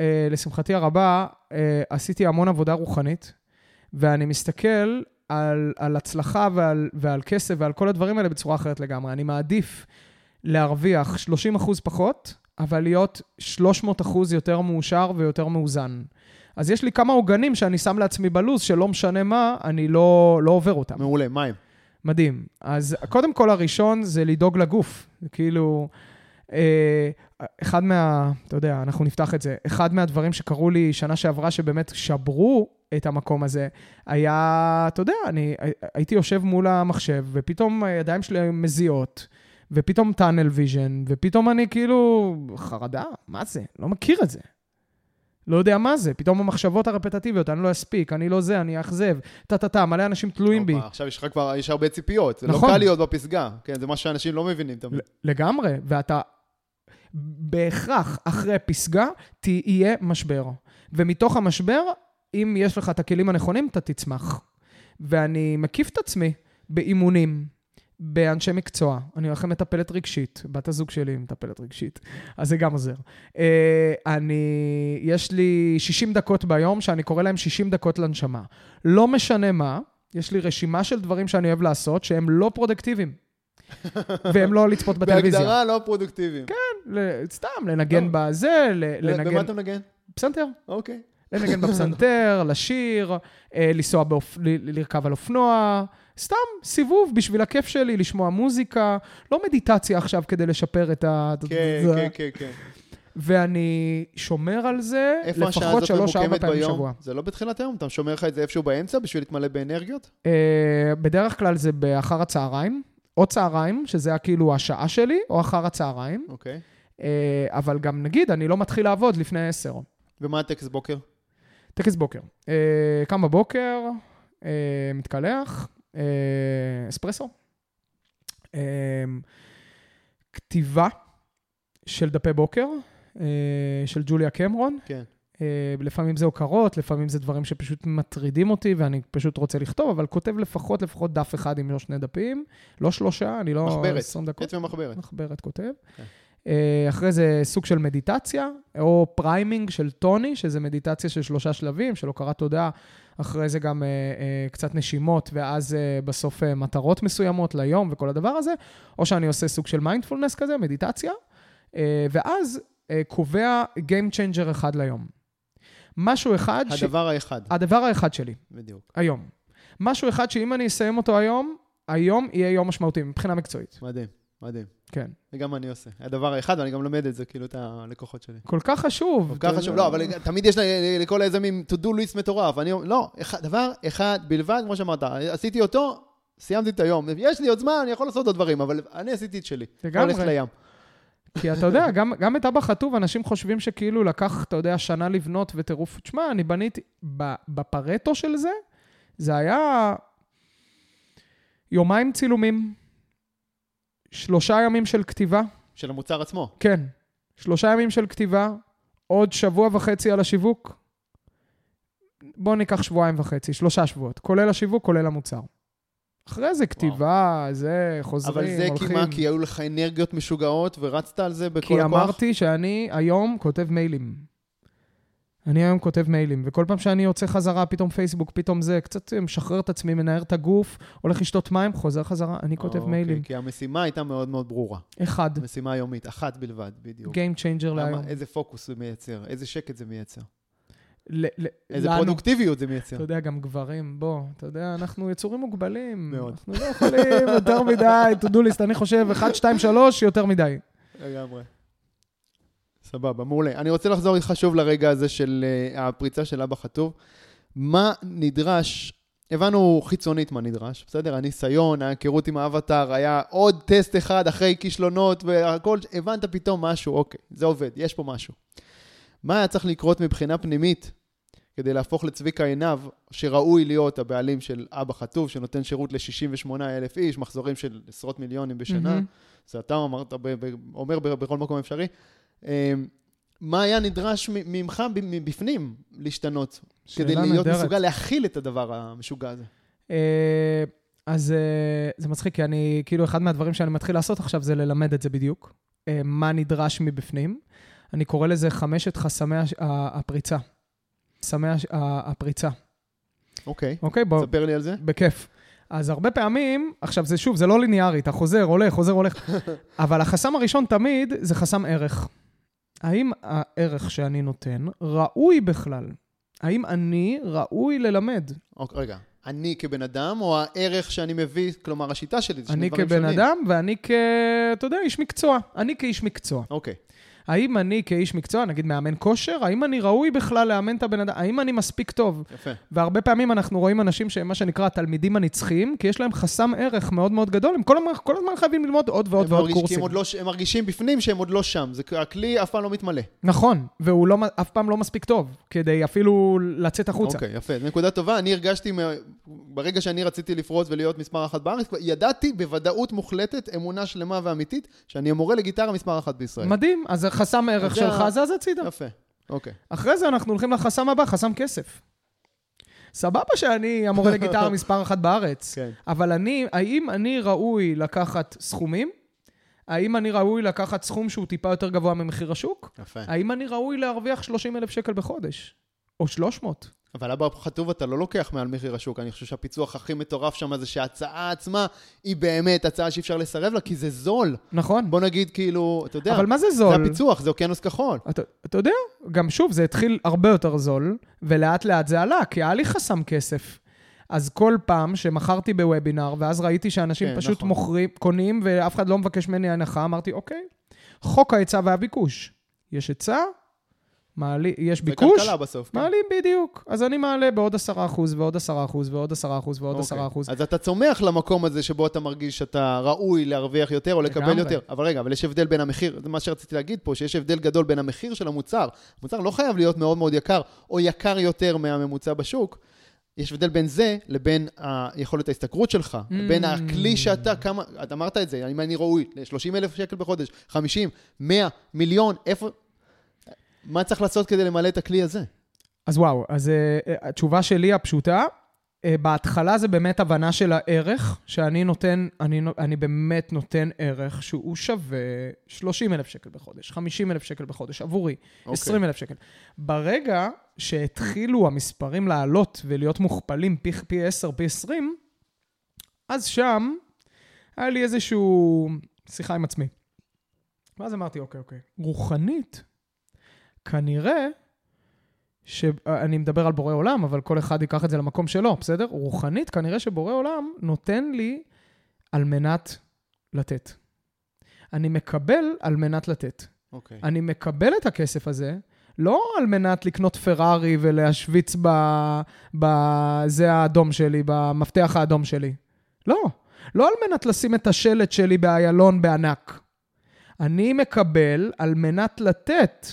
אה, לשמחתי הרבה, אה, עשיתי המון עבודה רוחנית, ואני מסתכל על, על הצלחה ועל, ועל כסף ועל כל הדברים האלה בצורה אחרת לגמרי. אני מעדיף להרוויח 30 אחוז פחות, אבל להיות 300 אחוז יותר מאושר ויותר מאוזן. אז יש לי כמה עוגנים שאני שם לעצמי בלוז, שלא משנה מה, אני לא, לא עובר אותם. מעולה, מים. מדהים. אז קודם כל הראשון זה לדאוג לגוף. כאילו, אה, אחד מה, אתה יודע, אנחנו נפתח את זה. אחד מהדברים שקרו לי שנה שעברה, שבאמת שברו את המקום הזה, היה, אתה יודע, אני הייתי יושב מול המחשב, ופתאום הידיים שלי היו מזיעות, ופתאום tunnel vision, ופתאום אני כאילו, חרדה, מה זה? לא מכיר את זה. לא יודע מה זה, פתאום המחשבות הרפטטיביות, אני לא אספיק, אני לא זה, אני אאכזב, טה-טה-טה, מלא אנשים תלויים בי. עכשיו יש לך כבר, יש הרבה ציפיות. זה נכון. לא קל להיות בפסגה. כן, זה מה שאנשים לא מבינים תמיד. לגמרי, ואתה בהכרח אחרי פסגה תהיה משבר. ומתוך המשבר, אם יש לך את הכלים הנכונים, אתה תצמח. ואני מקיף את עצמי באימונים, באנשי מקצוע. אני הולך למטפלת רגשית, בת הזוג שלי מטפלת רגשית, אז זה גם עוזר. אה, אני, יש לי 60 דקות ביום, שאני קורא להם 60 דקות לנשמה. לא משנה מה, יש לי רשימה של דברים שאני אוהב לעשות, שהם לא פרודקטיביים. והם לא לצפות בטלוויזיה. בהגדרה לא פרודוקטיביים. ל- סתם, לנגן לא. בזה, ל- במה לנגן אתה מנגן? פסנתר. אוקיי. לנגן בפסנתר, לשיר, אה, לנסוע, לרכב על אופנוע, סתם סיבוב בשביל הכיף שלי, לשמוע מוזיקה, לא מדיטציה עכשיו כדי לשפר את ה... כן, כן, כן, כן. ואני שומר על זה לפחות שלוש-ארבע פעמים ביום? בשבוע. זה לא בתחילת היום? אתה שומר לך את זה איפשהו באמצע בשביל להתמלא באנרגיות? אה, בדרך כלל זה באחר הצהריים, או צהריים, שזה היה כאילו השעה שלי, או אחר הצהריים. אוקיי. אה, אבל גם נגיד, אני לא מתחיל לעבוד לפני עשר. ומה הטקס בוקר? טקס בוקר. אה, קם בבוקר, מתקלח, אספרסו, אה, כתיבה של דפי בוקר, אה, של ג'וליה קמרון. כן. אה, לפעמים זה הוקרות, לפעמים זה דברים שפשוט מטרידים אותי ואני פשוט רוצה לכתוב, אבל כותב לפחות, לפחות דף אחד עם לא שני דפים. לא שלושה, אני לא... מחברת. 20 דקות. עץ ומחברת. מחברת כותב. כן. אה, אחרי זה סוג של מדיטציה, או priming של טוני, שזה מדיטציה של שלושה שלבים, של הוקרת תודה. אחרי זה גם אה, אה, קצת נשימות, ואז אה, בסוף אה, מטרות מסוימות ליום וכל הדבר הזה. או שאני עושה סוג של מיינדפולנס כזה, מדיטציה, אה, ואז אה, קובע Game Changer אחד ליום. משהו אחד... ש- הדבר האחד. הדבר האחד שלי, בדיוק. היום. משהו אחד שאם אני אסיים אותו היום, היום יהיה יום משמעותי מבחינה מקצועית. מדהים, מדהים. כן. וגם אני עושה. הדבר האחד, ואני גם לומד את זה, כאילו, את הלקוחות שלי. כל כך חשוב. כל כך חשוב. לא, אבל תמיד יש לכל איזה מין to do list מטורף. אני אומר, לא, דבר אחד בלבד, כמו שאמרת, עשיתי אותו, סיימתי את היום. יש לי עוד זמן, אני יכול לעשות עוד דברים, אבל אני עשיתי את שלי. לגמרי. הולך לים. כי אתה יודע, גם, גם את אבא חטוב, אנשים חושבים שכאילו לקח, אתה יודע, שנה לבנות וטירוף. תשמע, אני בניתי, בפרטו של זה, זה היה יומיים צילומים, שלושה ימים של כתיבה, של המוצר עצמו. כן, שלושה ימים של כתיבה, עוד שבוע וחצי על השיווק. בואו ניקח שבועיים וחצי, שלושה שבועות, כולל השיווק, כולל המוצר. אחרי זה כתיבה, זה, חוזרים, אבל זה כי הולכים. מה? כי היו לך אנרגיות משוגעות ורצת על זה בכל כי הכוח? אמרתי שאני היום כותב מיילים. אני היום כותב מיילים, וכל פעם שאני יוצא חזרה, פתאום פייסבוק, פתאום זה, קצת משחרר את עצמי, מנער את הגוף, הולך לשתות מים, חוזר חזרה, אני כותב אוקיי, מיילים. כי המשימה הייתה מאוד מאוד ברורה. אחד, משימה יומית, אחת בלבד, בדיוק. Game Changer להיום. איזה פוקוס זה מייצר, איזה שקט זה מייצר, ל- ל- איזה לנו, פרודוקטיביות זה מייצר. אתה יודע, גם גברים, בוא, אתה יודע, אנחנו יצורים מוגבלים. מאוד. אנחנו לא יכולים יותר מדי, to do list, אני חושב, 1, 2, 3, יותר מדי. לגמרי. סבבה, מעולה. אני רוצה לחזור איתך שוב לרגע הזה של uh, הפריצה של אבא חטוב. מה נדרש, הבנו חיצונית מה נדרש, בסדר? הניסיון, ההיכרות עם האבטאר, היה עוד טסט אחד אחרי כישלונות והכל, הבנת פתאום משהו, אוקיי, זה עובד, יש פה משהו. מה היה צריך לקרות מבחינה פנימית כדי להפוך לצביקה עינב, שראוי להיות הבעלים של אבא חטוב, שנותן שירות ל-68 אלף איש, מחזורים של עשרות מיליונים בשנה? מהמם. זה אתה אמרת, ב- ב- אומר בכל מקום אפשרי. אה, מה היה נדרש ממך מבפנים להשתנות, כדי להיות נהדרת. מסוגל להכיל את הדבר המשוגע הזה? אה, אז אה, זה מצחיק, כי אני, כאילו, אחד מהדברים שאני מתחיל לעשות עכשיו זה ללמד את זה בדיוק. אה, מה נדרש מבפנים. אני קורא לזה חמשת חסמי הפריצה. חסמי הפריצה. אוקיי, אוקיי, בוא, ספר לי על זה. בכיף. אז הרבה פעמים, עכשיו זה שוב, זה לא ליניארי, אתה חוזר, הולך, חוזר, הולך, אבל החסם הראשון תמיד זה חסם ערך. האם הערך שאני נותן ראוי בכלל? האם אני ראוי ללמד? אוקיי, רגע, אני כבן אדם, או הערך שאני מביא, כלומר, השיטה שלי, זה שני אני דברים כבן שונים. אדם ואני כ... אתה יודע, איש מקצוע. אני כאיש מקצוע. אוקיי, האם אני כאיש מקצוע, נגיד מאמן כושר, האם אני ראוי בכלל לאמן את הבן אדם? האם אני מספיק טוב? יפה. והרבה פעמים אנחנו רואים אנשים שהם מה שנקרא התלמידים הנצחיים, כי יש להם חסם ערך מאוד מאוד גדול, הם כל הזמן, כל הזמן חייבים ללמוד עוד ועוד ועוד מרגיש- קורסים. הם עוד לא הם מרגישים בפנים שהם עוד לא שם, זה הכלי אף פעם לא מתמלא. נכון, והוא לא, אף פעם לא מספיק טוב, כדי אפילו לצאת החוצה. אוקיי, יפה. זו נקודה טובה. אני הרגשתי, מה- ברגע שאני רציתי לפרוץ ולהיות מספר אחת בארץ, ידעתי בוודאות מוחלטת, אמונה שלמה ואמיתית, שאני המורה לגיטרה מספר אחת בישראל. מדהים, אז חסם ערך אז זה שלך ה- זז הצידה. יפה, אוקיי. אחרי זה אנחנו הולכים לחסם הבא, חסם כסף. סבבה שאני המורה לגיטרה מספר אחת בארץ, כן. אבל אני, האם אני ראוי לקחת סכומים? האם אני ראוי לקחת סכום שהוא טיפה יותר גבוה ממחיר השוק? יפה. האם אני ראוי להרוויח 30 אלף שקל בחודש? או 300? אבל אבא חטוב אתה לא לוקח מעל מחיר השוק. אני חושב שהפיצוח הכי מטורף שם זה שההצעה עצמה היא באמת הצעה שאי אפשר לסרב לה, כי זה זול. נכון. בוא נגיד, כאילו, אתה יודע, אבל מה זה זה זול? הפיצוח, זה אוקיינוס כחול. אתה, אתה יודע, גם שוב, זה התחיל הרבה יותר זול, ולאט לאט זה עלה, כי היה לי חסם כסף. אז כל פעם שמכרתי בוובינר, ואז ראיתי שאנשים כן, פשוט נכון. מוכרים, קונים, ואף אחד לא מבקש ממני הנחה, אמרתי, אוקיי, חוק ההיצע והביקוש. יש היצע, מעלי, יש זה ביקוש, כלכלה בסוף. כן. מעלים בדיוק. אז אני מעלה בעוד 10% ועוד 10% ועוד 10% ועוד 10%. אוקיי. אז אתה צומח למקום הזה שבו אתה מרגיש שאתה ראוי להרוויח יותר או לקבל. יותר. אבל רגע, אבל יש הבדל בין המחיר, זה מה שרציתי להגיד פה, שיש הבדל גדול בין המחיר של המוצר. המוצר לא חייב להיות מאוד מאוד יקר, או יקר יותר מהממוצע בשוק. יש הבדל בין זה לבין היכולת ההשתכרות שלך, Mm. בין הכלי שאתה, כמה, את אמרת את זה, אם אני ראוי, ל-30 אלף שקל בחודש, 50, 100, מיליון, איפה, מה צריך לעשות כדי למלא את הכלי הזה? אז וואו, אז uh, התשובה שלי הפשוטה, uh, בהתחלה זה באמת הבנה של הערך, שאני נותן, אני, אני באמת נותן ערך שהוא שווה 30 אלף שקל בחודש, 50 אלף שקל בחודש, עבורי, אוקיי. 20 אלף שקל. ברגע שהתחילו המספרים לעלות ולהיות מוכפלים פי, פי 10, פי 20, אז שם היה לי איזשהו שיחה עם עצמי. ואז אמרתי, אוקיי, אוקיי, רוחנית, כנראה שאני מדבר על בורא עולם, אבל כל אחד ייקח את זה למקום שלו, בסדר? רוחנית, כנראה שבורא עולם נותן לי על מנת לתת. אני מקבל על מנת לתת. אוקיי. אני מקבל את הכסף הזה, לא על מנת לקנות פרארי ולהשוויץ ב... בזה האדום שלי, במפתח האדום שלי. לא. לא על מנת לשים את השלט שלי באיילון בענק. אני מקבל על מנת לתת.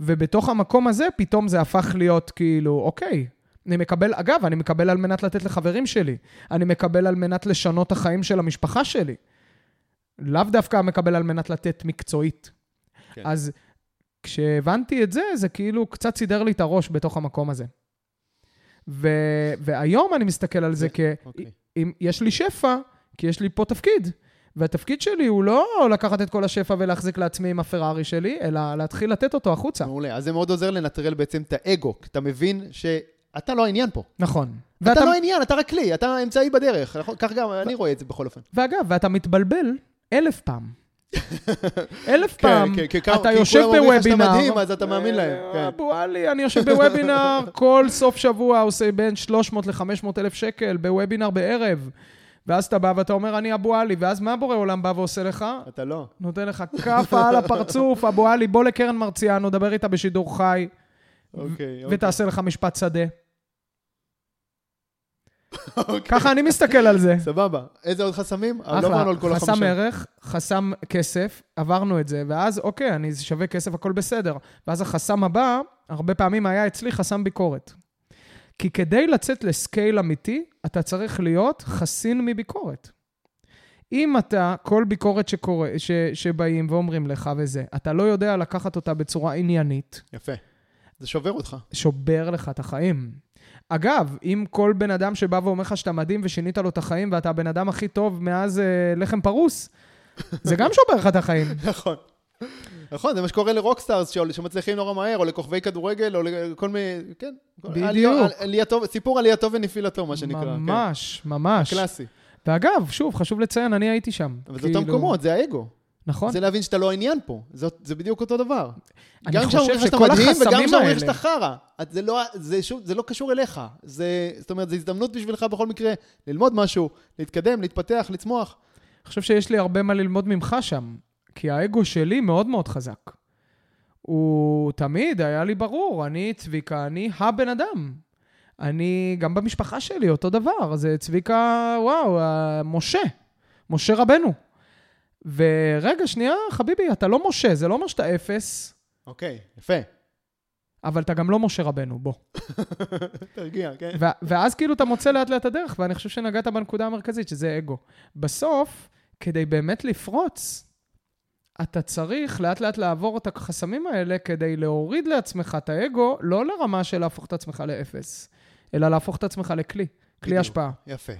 ובתוך המקום הזה פתאום זה הפך להיות כאילו, אוקיי, אני מקבל, אגב, אני מקבל על מנת לתת לחברים שלי. אני מקבל על מנת לשנות החיים של המשפחה שלי. לאו דווקא מקבל על מנת לתת מקצועית. כן. אז כשהבנתי את זה, זה כאילו קצת סידר לי את הראש בתוך המקום הזה. ו... והיום אני מסתכל על זה זה- כ... אוקיי. אם יש לי שפע, כי יש לי פה תפקיד. והתפקיד שלי הוא לא לקחת את כל השפע ולהחזיק לעצמי עם הפרארי שלי, אלא להתחיל לתת אותו החוצה. מעולה. אז זה מאוד עוזר לנטרל בעצם את האגו, כי אתה מבין שאתה לא העניין פה. נכון. אתה ואתה, לא העניין, אתה רק כלי, אתה אמצעי בדרך. נכון? כך גם אני רואה את זה בכל אופן. ואגב, ואתה מתבלבל אלף פעם. אלף פעם, כן, כן, אתה כי יושב כולם אומרים שאתה בוובינר. מדהים, אז אתה מאמין להם, אה, כן. אבו עלי, אני יושב בוובינר, כל סוף שבוע עושה בין 300 ל-500 אלף שקל בוובינר בערב. ואז אתה בא ואתה אומר, אני אבו עלי, ואז מה בורא עולם בא ועושה לך? אתה לא. נותן לך כאפה על הפרצוף, אבו עלי, בוא לקרן מרציאנו, דבר איתה בשידור חי, אוקיי, אוקיי. ותעשה לך משפט שדה. אוקיי. ככה אני מסתכל על זה. סבבה. איזה עוד חסמים? אה, לא אחלה, עברנו על כל חסם החמישה. ערך, חסם כסף, עברנו את זה, ואז אוקיי, אני שווה כסף, הכל בסדר. ואז החסם הבא, הרבה פעמים היה אצלי חסם ביקורת. כי כדי לצאת לסקייל אמיתי, אתה צריך להיות חסין מביקורת. אם אתה, כל ביקורת שקורה, ש, שבאים ואומרים לך וזה, אתה לא יודע לקחת אותה בצורה עניינית, יפה. זה שובר אותך. שובר לך את החיים. אגב, אם כל בן אדם שבא ואומר לך שאתה מדהים ושינית לו את החיים ואתה הבן אדם הכי טוב מאז אה, לחם פרוס, זה גם שובר לך את החיים. נכון. נכון, זה מה שקורה ל rockstars שמצליחים נורא מהר, או לכוכבי כדורגל, או לכל מיני, כן. בדיוק. סיפור עלייתו ונפילתו, מה שנקרא. כן. ממש, ממש. קלאסי. ואגב, שוב, חשוב לציין, אני הייתי שם. אבל זה אותם מקומות, זה האגו. נכון. זה להבין שאתה לא העניין פה. זאת- זה בדיוק אותו דבר. אני גם חושב כשאומרים לך שאתה שכל מדהים, וגם החסמים כשאומרים האלה- שאתה חרא. זה לא- זה שוב- זה לא קשור אליך. זה- זאת אומרת, זו הזדמנות בשבילך בכל מקרה ללמוד משהו, להתקדם, להתפתח, לצמוח. אני חושב שיש לי הרבה מה ללמוד ממך שם, כי האגו שלי מאוד מאוד חזק. הוא תמיד היה לי ברור, אני צביקה, אני הבן אדם. אני, גם במשפחה שלי, אותו דבר. זה צביקה, וואו, אה, משה, משה רבנו. ורגע, שנייה, חביבי, אתה לא משה, זה לא אומר שאתה אפס, אוקיי, יפה. אבל אתה גם לא משה רבנו, בוא. תרגיע, כן. ו- ואז כאילו אתה מוצא לאט לאט הדרך, ואני חושב שנגעת בנקודה המרכזית, שזה אגו. בסוף, כדי באמת לפרוץ, אתה צריך לאט לאט לעבור את החסמים האלה כדי להוריד לעצמך את האגו, לא לרמה של להפוך את עצמך לאפס, אלא להפוך את עצמך לכלי, כלי. השפעה. יפה.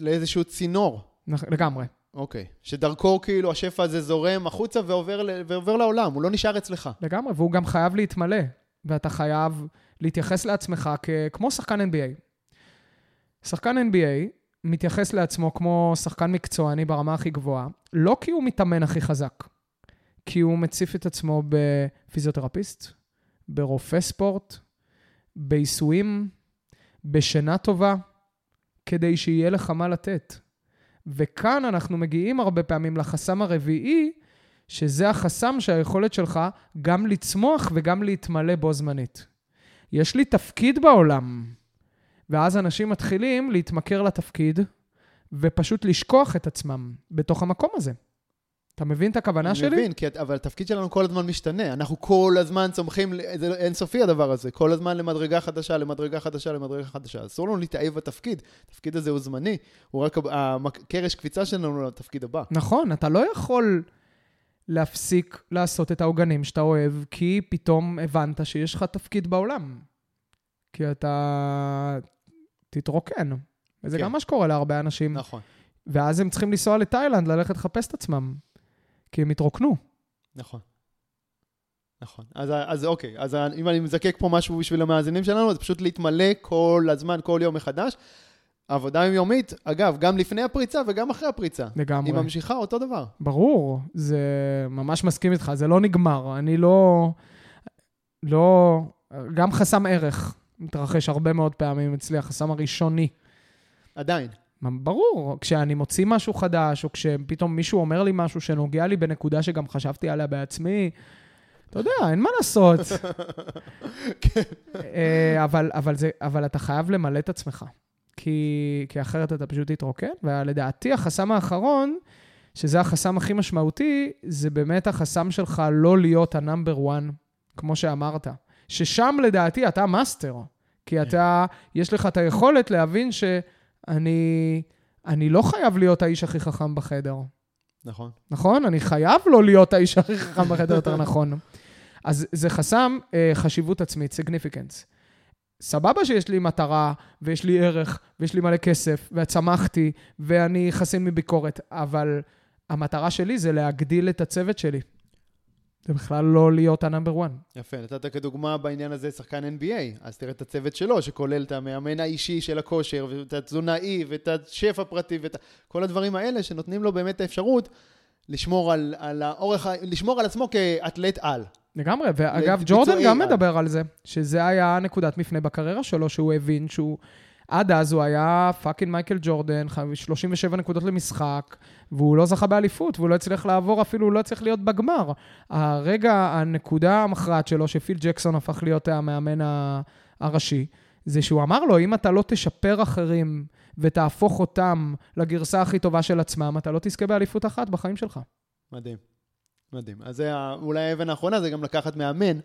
לאיזשהו צינור. לגמרי. אוקיי. שדרכו כאילו השפע הזה זורם החוצה ועובר, ועובר לעולם, הוא לא נשאר אצלך. לגמרי, והוא גם חייב להתמלא, ואתה חייב להתייחס לעצמך כ- כמו שחקן NBA. שחקן NBA מתייחס לעצמו כמו שחקן מקצועני ברמה הכי גבוהה, לא כי הוא מתאמן הכי חזק, כי הוא מציף את עצמו בפיזיותרפיסט, ברופא ספורט, בעיסויים, בשינה טובה, כדי שיהיה לך מה לתת. וכאן אנחנו מגיעים הרבה פעמים לחסם הרביעי, שזה החסם שהיכולת שלך גם לצמוח וגם להתמלא בו זמנית. יש לי תפקיד בעולם, ואז אנשים מתחילים להתמכר לתפקיד ופשוט לשכוח את עצמם בתוך המקום הזה. אתה מבין את הכוונה שלי? אני מבין, כי, אבל התפקיד שלנו כל הזמן משתנה. אנחנו כל הזמן צומחים, זה אינסופי הדבר הזה, כל הזמן למדרגה חדשה, למדרגה חדשה, למדרגה חדשה. אסור לנו להתאהב בתפקיד, התפקיד הזה הוא זמני, הוא רק הקרש קפיצה שלנו לתפקיד הבא. נכון, אתה לא יכול להפסיק לעשות את העוגנים שאתה אוהב, כי פתאום הבנת שיש לך תפקיד בעולם. כי אתה תתרוקן. וזה כן. גם מה שקורה להרבה אנשים. נכון. ואז הם צריכים לנסוע לתאילנד, ללכת לחפש את עצמם. כי הם התרוקנו. נכון. נכון. אז, אז אוקיי, אז אם אני מזקק פה משהו בשביל המאזינים שלנו, זה פשוט להתמלא כל הזמן, כל יום מחדש. עבודה יומיומית, אגב, גם לפני הפריצה וגם אחרי הפריצה. לגמרי. היא ממשיכה אותו דבר. ברור, זה ממש מסכים איתך, זה לא נגמר. אני לא... לא... גם חסם ערך מתרחש הרבה מאוד פעמים אצלי, החסם הראשוני. עדיין. ברור, כשאני מוציא משהו חדש, או כשפתאום מישהו אומר לי משהו שנוגע לי בנקודה שגם חשבתי עליה בעצמי, אתה יודע, אין מה לעשות. כן. אה, אבל, אבל, זה, אבל אתה חייב למלא את עצמך, כי, כי אחרת אתה פשוט תתרוקן. ולדעתי, החסם האחרון, שזה החסם הכי משמעותי, זה באמת החסם שלך לא להיות ה number 1, כמו שאמרת. ששם לדעתי אתה מאסטר, כי אתה, יש לך את היכולת להבין ש... אני, אני לא חייב להיות האיש הכי חכם בחדר. נכון. נכון? אני חייב לא להיות האיש הכי חכם בחדר, יותר נכון. אז זה חסם אה, חשיבות עצמית, significance. סבבה שיש לי מטרה, ויש לי ערך, ויש לי מלא כסף, וצמחתי, ואני חסין מביקורת, אבל המטרה שלי זה להגדיל את הצוות שלי. זה בכלל לא להיות ה number 1. יפה, נתת כדוגמה בעניין הזה שחקן NBA, אז תראה את הצוות שלו, שכולל את המאמן האישי של הכושר, ואת התזונאי, ואת השף הפרטי, ואת כל הדברים האלה שנותנים לו באמת האפשרות לשמור על, על האורך, לשמור על עצמו כאתלט על. לגמרי, ואגב, ג'ורדן גם על. מדבר על זה, שזה היה נקודת מפנה בקריירה שלו, שהוא הבין שהוא... עד אז הוא היה fucking מייקל ג'ורדן, 37 נקודות למשחק, והוא לא זכה באליפות, והוא לא הצליח לעבור אפילו, הוא לא הצליח להיות בגמר. הרגע, הנקודה המכרעת שלו, שפיל ג'קסון הפך להיות המאמן הראשי, זה שהוא אמר לו, אם אתה לא תשפר אחרים ותהפוך אותם לגרסה הכי טובה של עצמם, אתה לא תזכה באליפות אחת בחיים שלך. מדהים, מדהים. אז זה אולי האבן האחרונה, זה גם לקחת מאמן,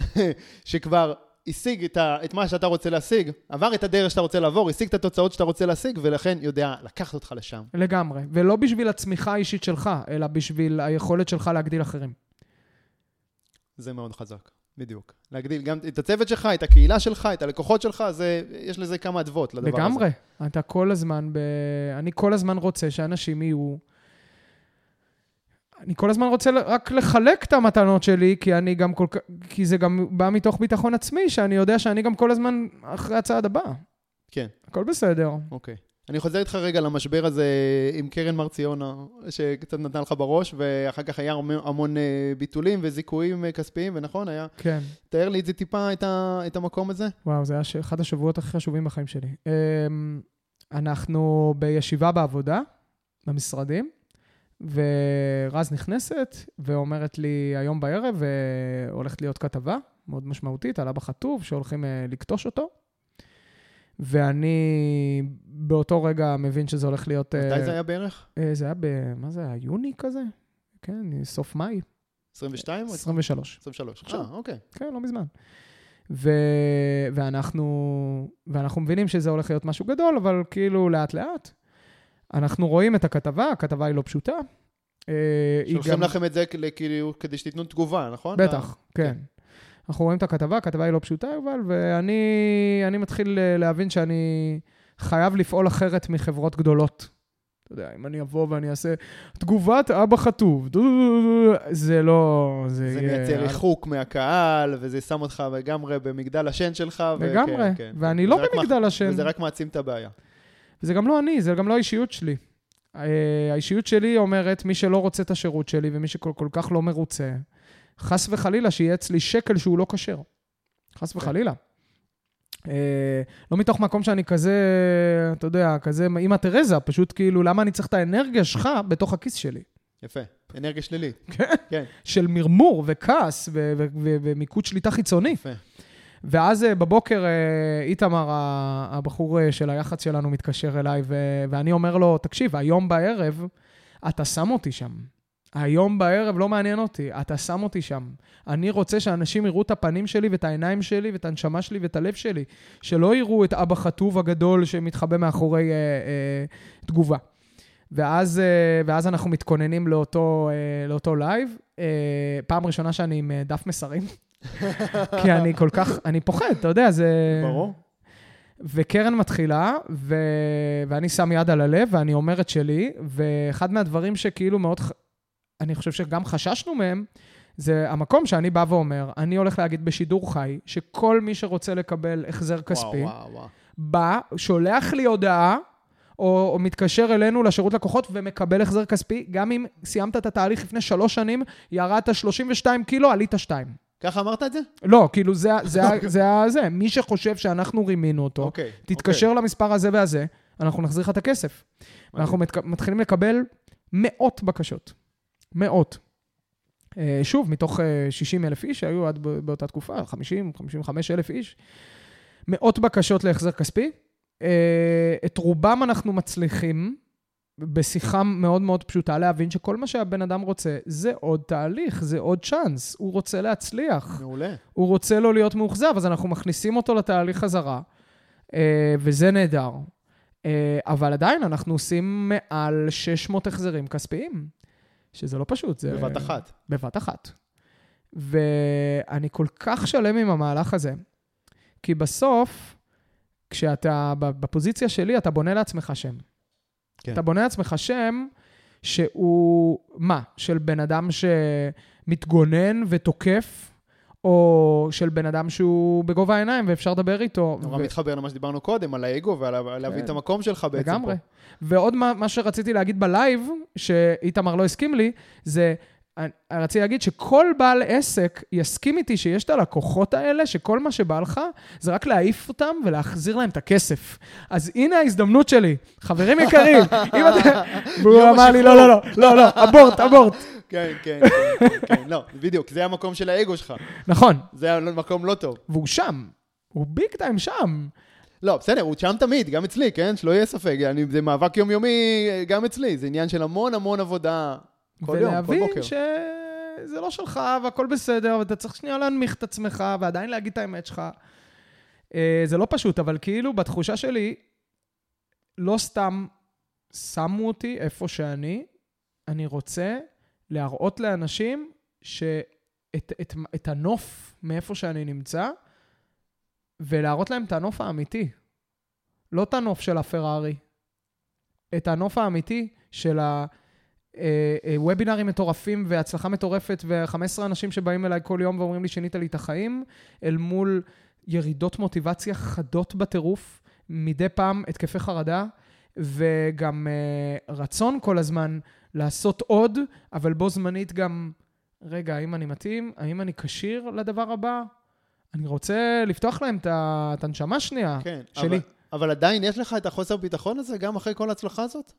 שכבר השיג את, ה, את מה שאתה רוצה להשיג, עבר את הדרך שאתה רוצה לעבור, השיג את התוצאות שאתה רוצה להשיג, ולכן יודע לקחת אותך לשם. לגמרי. ולא בשביל הצמיחה האישית שלך, אלא בשביל היכולת שלך להגדיל אחרים. זה מאוד חזק, בדיוק. להגדיל גם את הצוות שלך, את הקהילה שלך, את הלקוחות שלך, זה, יש לזה כמה אדוות לדבר לגמרי. הזה. לגמרי. אתה כל הזמן ב... אני כל הזמן רוצה שאנשים יהיו... אני כל הזמן רוצה רק לחלק את המתנות שלי, כי אני גם כל כך, כי זה גם בא מתוך ביטחון עצמי, שאני יודע שאני גם כל הזמן אחרי הצעד הבא. כן. הכל בסדר. אוקיי. אני חוזר איתך רגע למשבר הזה עם קרן מרציונה, שקצת נתן לך בראש, ואחר כך היה המון אה, ביטולים וזיכויים אה, כספיים, ונכון, היה... כן. תאר לי את זה טיפה, את, ה, את המקום הזה. וואו, זה היה אחד השבועות הכי חשובים בחיים שלי. אמ, אנחנו בישיבה בעבודה, במשרדים, ורז נכנסת ואומרת לי, היום בערב אה, הולכת להיות כתבה מאוד משמעותית על אבא חטוב, שהולכים אה, לכתוש אותו. ואני באותו רגע מבין שזה הולך להיות... מתי uh, זה היה בערך? Uh, זה היה ב... מה זה היה? יוני כזה? כן, סוף מאי. 22? 23. 23, אה, אוקיי. כן, לא מזמן. ו... ואנחנו... ואנחנו מבינים שזה הולך להיות משהו גדול, אבל כאילו לאט-לאט. אנחנו רואים את הכתבה, הכתבה היא לא פשוטה. אה, שולחים גם... לכם את זה כאילו כדי שתיתנו תגובה, נכון? בטח, כן. כן. אנחנו רואים את הכתבה, הכתבה היא לא פשוטה, יובל, ואני מתחיל אה, להבין שאני חייב לפעול אחרת מחברות גדולות. אתה יודע, אם אני אבוא ואני אעשה תגובת אבא חטוב, זה לא... זה, זה יהיה... מייצר ריחוק מהקהל, וזה שם אותך לגמרי במגדל השן שלך. לגמרי, וכן, כן. ואני לא במגדל. השן. וזה רק מעצים את הבעיה. וזה גם לא אני, זה גם לא האישיות שלי. אה, האישיות שלי אומרת, מי שלא רוצה את השירות שלי ומי שכל כל כך לא מרוצה, חס וחלילה שיהיה אצלי שקל שהוא לא כשר. חס כן. וחלילה. אה, לא מתוך מקום שאני כזה, אתה יודע, כזה אימא תרזה, פשוט כאילו, למה אני צריך את האנרגיה שלך בתוך הכיס שלי? יפה. אנרגיה שלילית. כן. כן. של מרמור וכעס ומיקוד שליטה חיצוני. יפה. ואז אה, בבוקר אה, איתמר, הבחור אה, של היח"צ שלנו, מתקשר אליי, ו- ואני אומר לו, תקשיב, היום בערב אתה שם אותי שם. היום בערב לא מעניין אותי, אתה שם אותי שם. אני רוצה שאנשים יראו את הפנים שלי ואת העיניים שלי ואת הנשמה שלי ואת הלב שלי. שלא יראו את אבא חטוב הגדול שמתחבא מאחורי אה, אה, תגובה. ואז, אה, ואז אנחנו מתכוננים לאותו, אה, לאותו live. אה, פעם ראשונה שאני עם דף מסרים. כי אני כל כך, אני פוחד, אתה יודע, זה... ברור. וקרן מתחילה, ו... ואני שם יד על הלב, ואני אומר את שלי, ואחד מהדברים שכאילו מאוד, אני חושב שגם חששנו מהם, זה המקום שאני בא ואומר, אני הולך להגיד בשידור חי, שכל מי שרוצה לקבל החזר כספי, וואו, וואו, וואו. בא, שולח לי הודעה, או, או מתקשר אלינו לשירות לקוחות ומקבל החזר כספי, גם אם סיימת את התהליך לפני שלוש שנים, ירדת 32 קילו, עלית 2. ככה אמרת את זה? לא, כאילו זה, זה, ה- זה, ה- זה, מי שחושב שאנחנו רימינו אותו, אוקיי. תתקשר למספר הזה והזה, אנחנו נחזיר לך את הכסף. אנחנו מת, מתחילים לקבל מאות בקשות. מאות. אה, שוב, מתוך 60 אלף איש שהיו עד באותה תקופה, 50, 55 אלף איש. מאות בקשות להחזר כספי. אה, את רובם אנחנו מצליחים, בשיחה מאוד מאוד פשוטה, להבין שכל מה שהבן אדם רוצה זה עוד תהליך, זה עוד צ'אנס. הוא רוצה להצליח. מעולה. הוא רוצה לא להיות מאוכזב, אז אנחנו מכניסים אותו לתהליך חזרה, אה, וזה נהדר. אה, אבל עדיין אנחנו עושים מעל 600 החזרים כספיים, שזה לא פשוט. זה... בבת אחת. בבת אחת. ואני כל כך שלם עם המהלך הזה, כי בסוף, כשאתה בפוזיציה שלי, אתה בונה לעצמך שם. כן. אתה בונה לעצמך שם שהוא, מה? של בן אדם שמתגונן ותוקף, או של בן אדם שהוא בגובה העיניים ואפשר לדבר איתו. נורא ו- מתחבר למה שדיברנו קודם, על האגו ועל כן. את המקום שלך בעצם. לגמרי. פה. ועוד מה, מה שרציתי להגיד בלייב, שאיתמר לא הסכים לי, זה, אני רציתי להגיד שכל בעל עסק יסכים איתי שיש את הלקוחות האלה, שכל מה שבא לך זה רק להעיף אותם ולהחזיר להם את הכסף. אז הנה ההזדמנות שלי. חברים יקרים, אם אתה... והוא אמר לי, לא, לא, לא, לא, לא, אבורט, אבורט. כן, כן, כן, כן, כן, לא, בדיוק, זה המקום של האגו שלך. נכון, זה המקום לא טוב. והוא שם. הוא ביג טיים שם. לא, בסדר, הוא שם תמיד, גם אצלי, כן? שלא יהיה ספק. אני, זה מאבק יומיומי אה, גם אצלי. זה עניין של המון המון עבודה כל יום, כל ולהבין בוקר. שזה לא שלך והכל בסדר, ואתה צריך שנייה להנמיך את עצמך ועדיין להגיד את האמת שלך. אה, זה לא פשוט, אבל כאילו בתחושה שלי, לא סתם שמו אותי איפה שאני, אני רוצה להראות לאנשים שאת את, את הנוף מאיפה שאני נמצא, ולהראות להם את הנוף האמיתי. לא את הנוף של הפרארי, את הנוף האמיתי של ה... אה, אה, וובינארים מטורפים והצלחה מטורפת ו-15 אנשים שבאים אליי כל יום ואומרים לי שינית לי את החיים, אל מול ירידות מוטיבציה חדות בטירוף, מדי פעם התקפי חרדה, וגם אה, רצון כל הזמן לעשות עוד, אבל בו זמנית גם, רגע, האם אני מתאים? האם אני כשיר לדבר הבא? אני רוצה לפתוח להם את הנשמה שנייה כן, שלי. אבל, אבל עדיין יש לך את החוסר ביטחון הזה, גם אחרי כל ההצלחה הזאת?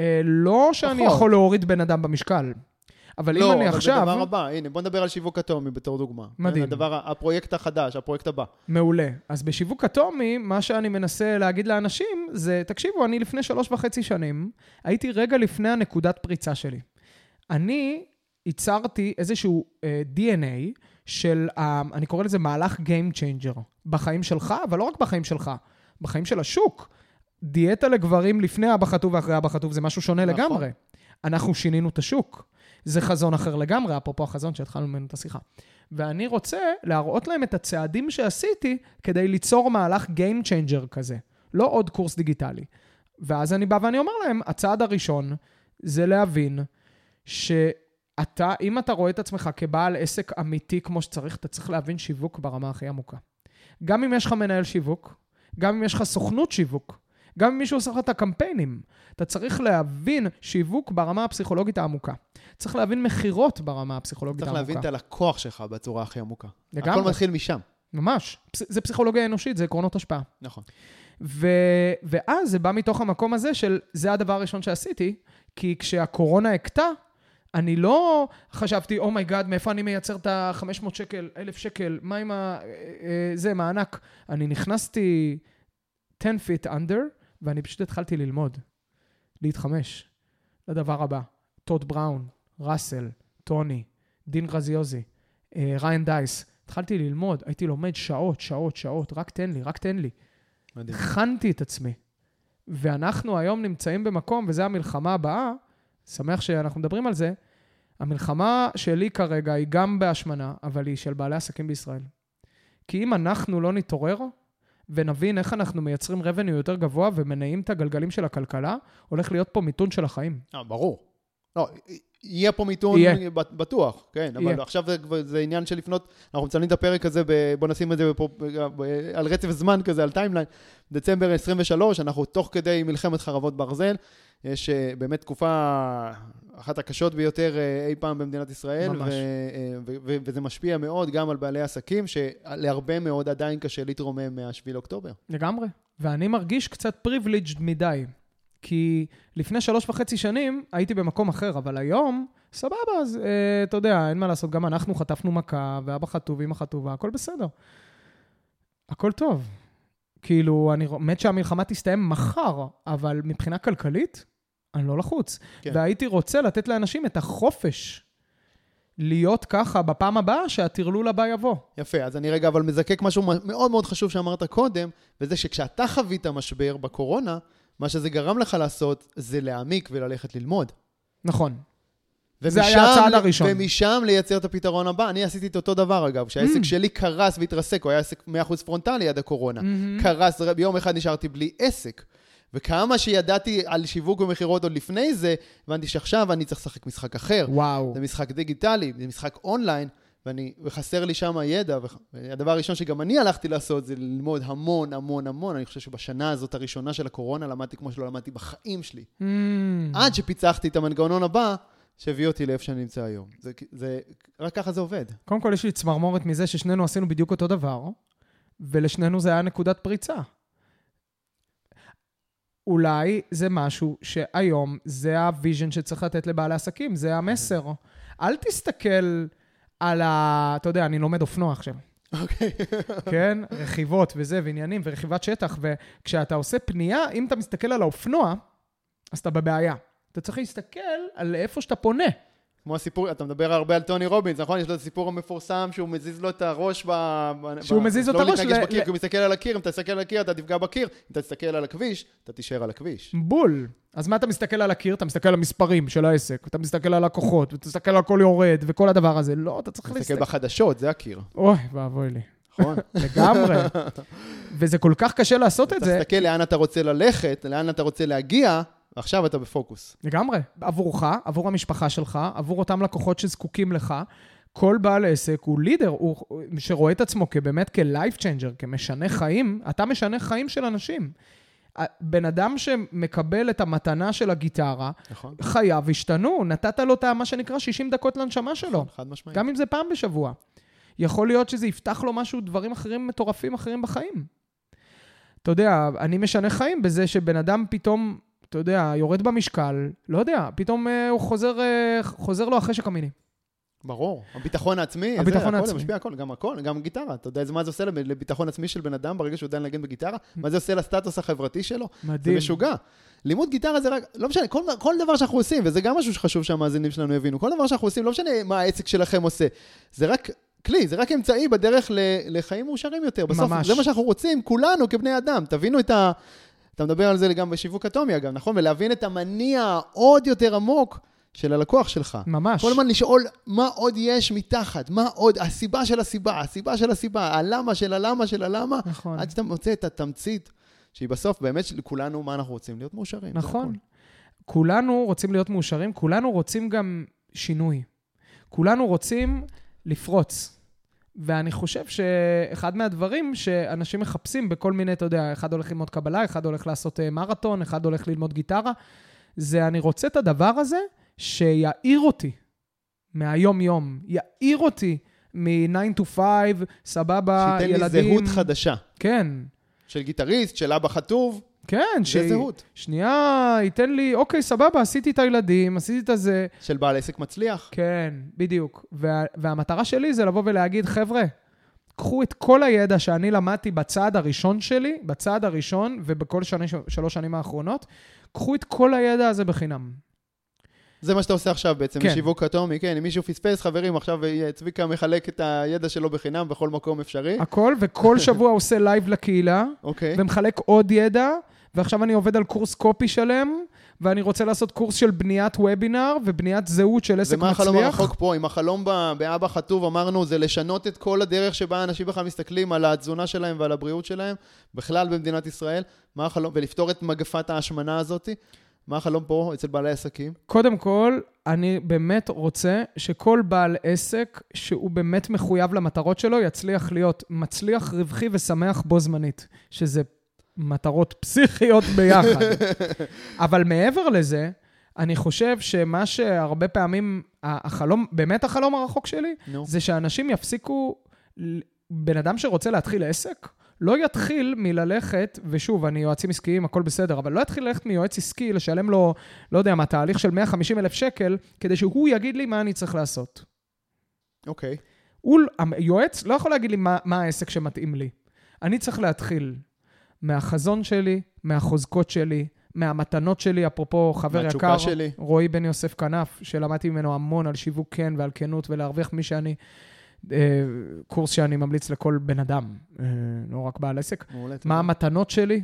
אה, לא שאני פחות. יכול להוריד בן אדם במשקל, אבל לא, אם אני אבל עכשיו... בדבר הבא, הנה, בוא נדבר על שיווק אטומי בתור דוגמה. מדהים. כן, הדבר, הפרויקט החדש, הפרויקט הבא. מעולה. אז בשיווק אטומי, מה שאני מנסה להגיד לאנשים זה, תקשיבו, אני לפני שלוש וחצי שנים, הייתי רגע לפני הנקודת פריצה שלי. אני ייצרתי איזשהו uh, DNA של, uh, אני קורא לזה מהלך Game Changer, בחיים שלך, אבל לא רק בחיים שלך, בחיים של השוק. דיאטה לגברים לפני אבא חטוב ואחרי אבא חטוב זה משהו שונה נכון. לגמרי. אנחנו שינינו את השוק. זה חזון אחר לגמרי, אפרופו החזון שהתחלנו ממנו את השיחה. ואני רוצה להראות להם את הצעדים שעשיתי כדי ליצור מהלך Game Changer כזה, לא עוד קורס דיגיטלי. ואז אני בא ואני אומר להם, הצעד הראשון זה להבין שאתה, אם אתה רואה את עצמך כבעל עסק אמיתי כמו שצריך, אתה צריך להבין שיווק ברמה הכי עמוקה. גם אם יש לך מנהל שיווק, גם אם יש לך סוכנות שיווק, גם אם מישהו עושה לך את הקמפיינים, אתה צריך להבין שיווק ברמה הפסיכולוגית העמוקה. צריך להבין מכירות ברמה הפסיכולוגית צריך העמוקה. להבין את הלקוח שלך בצורה הכי עמוקה. לגמרי. הכל מתחיל משם. ממש. זה פסיכולוגיה אנושית, זה עקרונות השפעה. נכון. ו, ואז זה בא מתוך המקום הזה של, זה הדבר הראשון שעשיתי, כי כשהקורונה הכתה, אני לא חשבתי, oh my god, מאיפה אני מייצר את ה-500 שקל, 1,000 שקל, מה עם ה... אה, אה, זה, מענק. אני נכנסתי 10 feet under, ואני פשוט התחלתי ללמוד, להתחמש לדבר הבא. טוד בראון, ראסל, טוני, דין גרזיוזי, אה, ריין דייס. התחלתי ללמוד, הייתי לומד שעות, שעות, שעות, רק תן לי, רק תן לי. מדהים. הכנתי את עצמי. ואנחנו היום נמצאים במקום, וזו המלחמה הבאה, שמח שאנחנו מדברים על זה, המלחמה שלי כרגע היא גם בהשמנה, אבל היא של בעלי עסקים בישראל. כי אם אנחנו לא נתעורר ונבין איך אנחנו מייצרים revenue יותר גבוה ומניעים את הגלגלים של הכלכלה, הולך להיות פה מיתון של החיים. אה, ברור. לא, יהיה פה מיתון יהיה. בטוח, כן, יהיה. אבל עכשיו זה, זה עניין של לפנות, אנחנו מצלמים את הפרק הזה, ב, בוא נשים את זה פה, על רצף זמן כזה, על timeline, דצמבר 23, אנחנו תוך כדי מלחמת חרבות ברזל, יש אה, באמת תקופה, אחת הקשות ביותר אה, אי פעם במדינת ישראל, ממש. ו, אה, ו, ו, וזה משפיע מאוד גם על בעלי עסקים, שלהרבה מאוד עדיין קשה להתרומם מה-7 לאוקטובר. לגמרי, ואני מרגיש קצת פריבליג'ד מדי. כי לפני שלוש וחצי שנים הייתי במקום אחר, אבל היום, סבבה, אז אה, אתה יודע, אין מה לעשות, גם אנחנו חטפנו מכה, ואבא חטוב, אמא חטובה, הכל בסדר. הכל טוב. כאילו, אני מת שהמלחמה תסתיים מחר, אבל מבחינה כלכלית, אני לא לחוץ. כן. והייתי רוצה לתת לאנשים את החופש להיות ככה בפעם הבאה שהטרלול הבא יבוא. יפה, אז אני רגע אבל מזקק משהו מאוד מאוד חשוב שאמרת קודם, וזה שכשאתה חווית משבר בקורונה, מה שזה גרם לך לעשות זה להעמיק וללכת ללמוד. נכון. ומשם, זה היה הצעד הראשון. ומשם לייצר את הפתרון הבא. אני עשיתי את אותו דבר, אגב. כשהעסק mm. שלי קרס והתרסק, הוא היה עסק 100% פרונטלי עד הקורונה. Mm-hmm. קרס, ביום אחד נשארתי בלי עסק. וכמה שידעתי על שיווק ומכירות עוד לפני זה, הבנתי שעכשיו אני צריך לשחק משחק אחר. וואו. זה משחק דיגיטלי, זה משחק אונליין, ואני, וחסר לי שם ידע, והדבר הראשון שגם אני הלכתי לעשות זה ללמוד המון, המון, המון. אני חושב שבשנה הזאת הראשונה של הקורונה למדתי כמו שלא למדתי בחיים שלי. Mm. עד שפיצחתי את המנגנון הבא, שהביא אותי לאיפה שאני נמצא היום. זה, זה, רק ככה זה עובד. קודם כל, יש לי צמרמורת מזה ששנינו עשינו בדיוק אותו דבר, ולשנינו זה היה נקודת פריצה. אולי זה משהו שהיום זה ה vision שצריך לתת לבעלי עסקים, זה המסר. אל תסתכל... על ה... אתה יודע, אני לומד אופנוע עכשיו. אוקיי. כן? רכיבות וזה, ועניינים, ורכיבת שטח, וכשאתה עושה פנייה, אם אתה מסתכל על האופנוע, אז אתה בבעיה. אתה צריך להסתכל על איפה שאתה פונה. כמו הסיפור, אתה מדבר הרבה על טוני רובינס, נכון? יש לו את הסיפור המפורסם שהוא מזיז לו את הראש ב... שהוא ב... מזיז לו את לא הראש. לא להתנגש ל... בקיר, כי הוא מסתכל על הקיר, אם אתה תסתכל על הקיר, אתה תפגע בקיר, אם אתה תסתכל על הכביש, אתה תישאר על הכביש. בול. אז מה אתה מסתכל על הקיר? אתה מסתכל על המספרים של העסק, אתה מסתכל על לקוחות, ואתה מסתכל על הכל יורד, וכל הדבר הזה. לא, אתה צריך להסתכל... מסתכל בחדשות, זה הקיר. אוי, ואבוי לי. נכון. לגמרי. וזה כל כך קשה לעשות את זה. תסתכל לאן אתה רוצה ללכת, לאן אתה רוצה להגיע, ועכשיו אתה בפוקוס. לגמרי. עבורך, עבור המשפחה שלך, עבור אותם לקוחות שזקוקים לך. כל בעל עסק הוא לידר, הוא, שרואה את עצמו כבאמת כ-life changer, כמשנה חיים, אתה משנה חיים של אנשים. בן אדם שמקבל את המתנה של הגיטרה, נכון. חייו השתנו, נתת לו את מה שנקרא 60 דקות לנשמה שלו. נכון, חד משמעית. גם אם זה פעם בשבוע. יכול להיות שזה יפתח לו משהו, דברים אחרים מטורפים אחרים בחיים. אתה יודע, אני משנה חיים בזה שבן אדם פתאום אתה יודע, יורד במשקל, לא יודע, פתאום אה, הוא חוזר, אה, חוזר לו החשק המיני. ברור, הביטחון העצמי, הביטחון העצמי. משפיע הכל, גם הכל, גם גיטרה. אתה יודע מה זה עושה לביטחון עצמי של בן אדם ברגע שהוא יודע לנגן בגיטרה? מה זה עושה לסטטוס החברתי שלו? מדהים. זה משוגע. לימוד גיטרה זה רק, לא משנה, כל, כל דבר שאנחנו עושים, וזה גם משהו שחשוב שהמאזינים שלנו יבינו, כל דבר שאנחנו עושים, לא משנה מה העסק שלכם עושה, זה רק כלי, זה רק אמצעי בדרך לחיים מאושרים יותר. בסוף, ממש. זה מה שאנחנו רוצים, כולנו כבני אדם. תבינו את ה... אתה מדבר על זה גם בשיווק אטומי, אגב, נכון? ולהבין את המניע עוד יותר עמוק של הלקוח שלך. ממש. כל הזמן לשאול מה עוד יש מתחת, מה עוד, הסיבה של הסיבה, הסיבה של הסיבה, הלמה של הלמה של הלמה, נכון. עד שאתה מוצא את התמצית, שהיא בסוף באמת לכולנו, מה אנחנו רוצים? להיות מאושרים. נכון. כולנו רוצים להיות מאושרים, כולנו רוצים גם שינוי. כולנו רוצים לפרוץ. ואני חושב שאחד מהדברים שאנשים מחפשים בכל מיני, אתה יודע, אחד הולך ללמוד קבלה, אחד הולך לעשות אה, מרתון, אחד הולך ללמוד גיטרה, זה אני רוצה את הדבר הזה שיעיר אותי מהיום-יום, יעיר אותי מ-9 to 5, סבבה, שייתן ילדים. שייתן לי זהות חדשה. כן. של גיטריסט, של אבא חטוב, כן, זה זהות. שנייה, ייתן לי, אוקיי, סבבה, עשיתי את הילדים, עשיתי את הזה. של בעל עסק מצליח. כן, בדיוק. וה, והמטרה שלי זה לבוא ולהגיד, חבר'ה, קחו את כל הידע שאני למדתי בצעד הראשון שלי, בצעד הראשון ובכל שני, שלוש שנים האחרונות, קחו את כל הידע הזה בחינם. זה מה שאתה עושה עכשיו בעצם, כן. בשיווק אטומי, כן, אם מישהו פספס, חברים, עכשיו אה, צביקה מחלק את הידע שלו בחינם בכל מקום אפשרי. הכל, וכל שבוע עושה live לקהילה, אוקיי. ומחלק עוד ידע, ועכשיו אני עובד על קורס copy שלם, ואני רוצה לעשות קורס של בניית וובינר ובניית זהות של עסק ומה מצליח. החלום הרחוק פה? אם החלום באבא חטוב, אמרנו, זה לשנות את כל הדרך שבה אנשים בכלל מסתכלים על התזונה שלהם ועל הבריאות שלהם, בכלל במדינת ישראל, מה החלום, ולפתור את מגפת ההשמנה הזאת, מה החלום פה אצל בעלי עסקים? קודם כל, אני באמת רוצה שכל בעל עסק שהוא באמת מחויב למטרות שלו, יצליח להיות מצליח, רווחי ושמח בו זמנית, שזה מטרות פסיכיות ביחד. אבל מעבר לזה, אני חושב שמה שהרבה פעמים, החלום, באמת החלום הרחוק שלי, נו. זה שאנשים יפסיקו, בן אדם שרוצה להתחיל עסק, לא יתחיל מללכת, ושוב, אני יועצים עסקיים, הכל בסדר, אבל לא יתחיל ללכת מיועץ עסקי, לשלם לו, לא יודע מה, תהליך של 150 אלף שקל, כדי שהוא יגיד לי מה אני צריך לעשות. אוקיי. הוא, היועץ לא יכול להגיד לי מה, מה העסק שמתאים לי. אני צריך להתחיל מהחזון שלי, מהחוזקות שלי, מהמתנות שלי, אפרופו חבר יקר, שלי. רועי בן יוסף כנף, שלמדתי ממנו המון על שיווק כן ועל כנות ולהרוויח מי שאני, קורס שאני ממליץ לכל בן אדם, אה, לא רק בעל עסק. מעולה. מה המתנות שלי?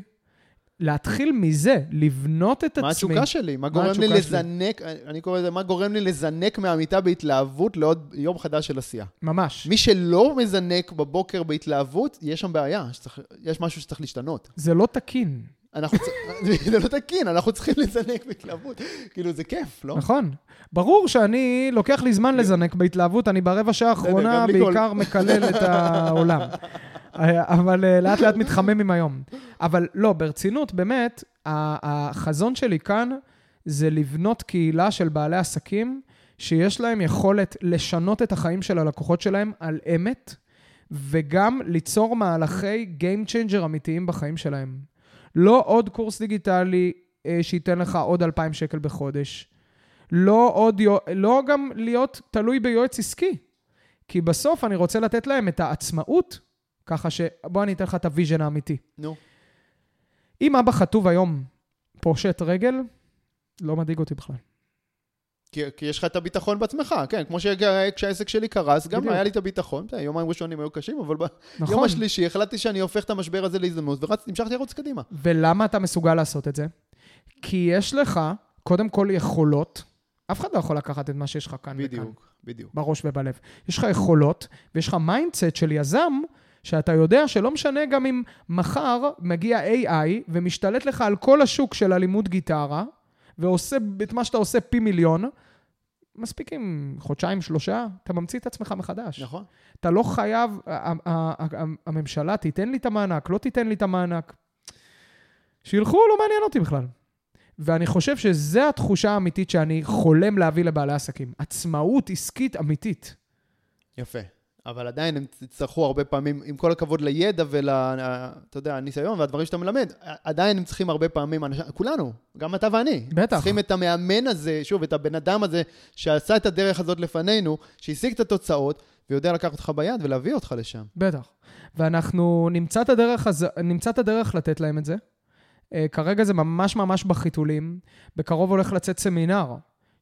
להתחיל מזה, לבנות את מה עצמי. התשוקה שלי? מה גורם לי התשוקה שלי? לזנק, אני קורא לזה, מה גורם לי לזנק מהמיטה בהתלהבות לעוד יום חדש של עשייה? ממש. מי שלא מזנק בבוקר בהתלהבות, יש שם בעיה, שצריך, יש משהו שצריך להשתנות. זה לא תקין, אנחנו צריכים, זה לא תקין, אנחנו צריכים לזנק בהתלהבות. כאילו, זה כיף, לא? נכון. ברור שאני, לוקח לי זמן לזנק בהתלהבות, אני ברבע שעה האחרונה בעיקר מקלל את העולם. אבל אה, לאט לאט מתחמם עם היום. אבל לא, ברצינות, באמת, החזון שלי כאן זה לבנות קהילה של בעלי עסקים שיש להם יכולת לשנות את החיים של הלקוחות שלהם על אמת, וגם ליצור מהלכי Game Changer אמיתיים בחיים שלהם. לא עוד קורס דיגיטלי אה, שייתן לך עוד 2,000 שקל בחודש. לא עוד, לא גם להיות תלוי ביועץ עסקי. כי בסוף אני רוצה לתת להם את העצמאות, ככה ש... בוא אני אתן לך את ה vision האמיתי. נו. אם אבא חטוב היום פושט רגל, לא מדאיג אותי בכלל. כי, כי יש לך את הביטחון בעצמך, כן, כמו שכשהעסק שלי קרס, גם בדיוק. היה לי את הביטחון, יומיים ראשונים היו קשים, אבל ביום נכון. השלישי החלטתי שאני הופך את המשבר הזה להזדמנות, והמשכתי לרוץ קדימה. ולמה אתה מסוגל לעשות את זה? כי יש לך, קודם כל, יכולות. אף אחד לא יכול לקחת את מה שיש לך כאן וכאן. בדיוק, בדיוק. בראש ובלב. יש לך יכולות, ויש לך mindset של יזם, שאתה יודע שלא משנה גם אם מחר מגיע AI ומשתלט לך על כל השוק של הלימוד גיטרה, ועושה את מה שאתה עושה פי מיליון, מספיק עם חודשיים, שלושה, אתה ממציא את עצמך מחדש. נכון. אתה לא חייב, הממשלה תיתן לי את המענק, לא תיתן לי את המענק. שילכו, לא מעניין אותי בכלל. ואני חושב שזו התחושה האמיתית שאני חולם להביא לבעלי עסקים. עצמאות עסקית אמיתית. יפה. אבל עדיין הם יצטרכו הרבה פעמים, עם כל הכבוד לידע ול... אתה יודע, הניסיון והדברים שאתה מלמד, עדיין הם צריכים הרבה פעמים, אנש... כולנו, גם אתה ואני. בטח. צריכים את המאמן הזה, שוב, את הבן אדם הזה, שעשה את הדרך הזאת לפנינו, שהשיג את התוצאות, ויודע לקחת אותך ביד ולהביא אותך לשם. בטח. ואנחנו נמצא את הדרך, הז... נמצא את הדרך לתת להם את זה. Uh, כרגע זה ממש ממש בחיתולים. בקרוב הולך לצאת סמינר,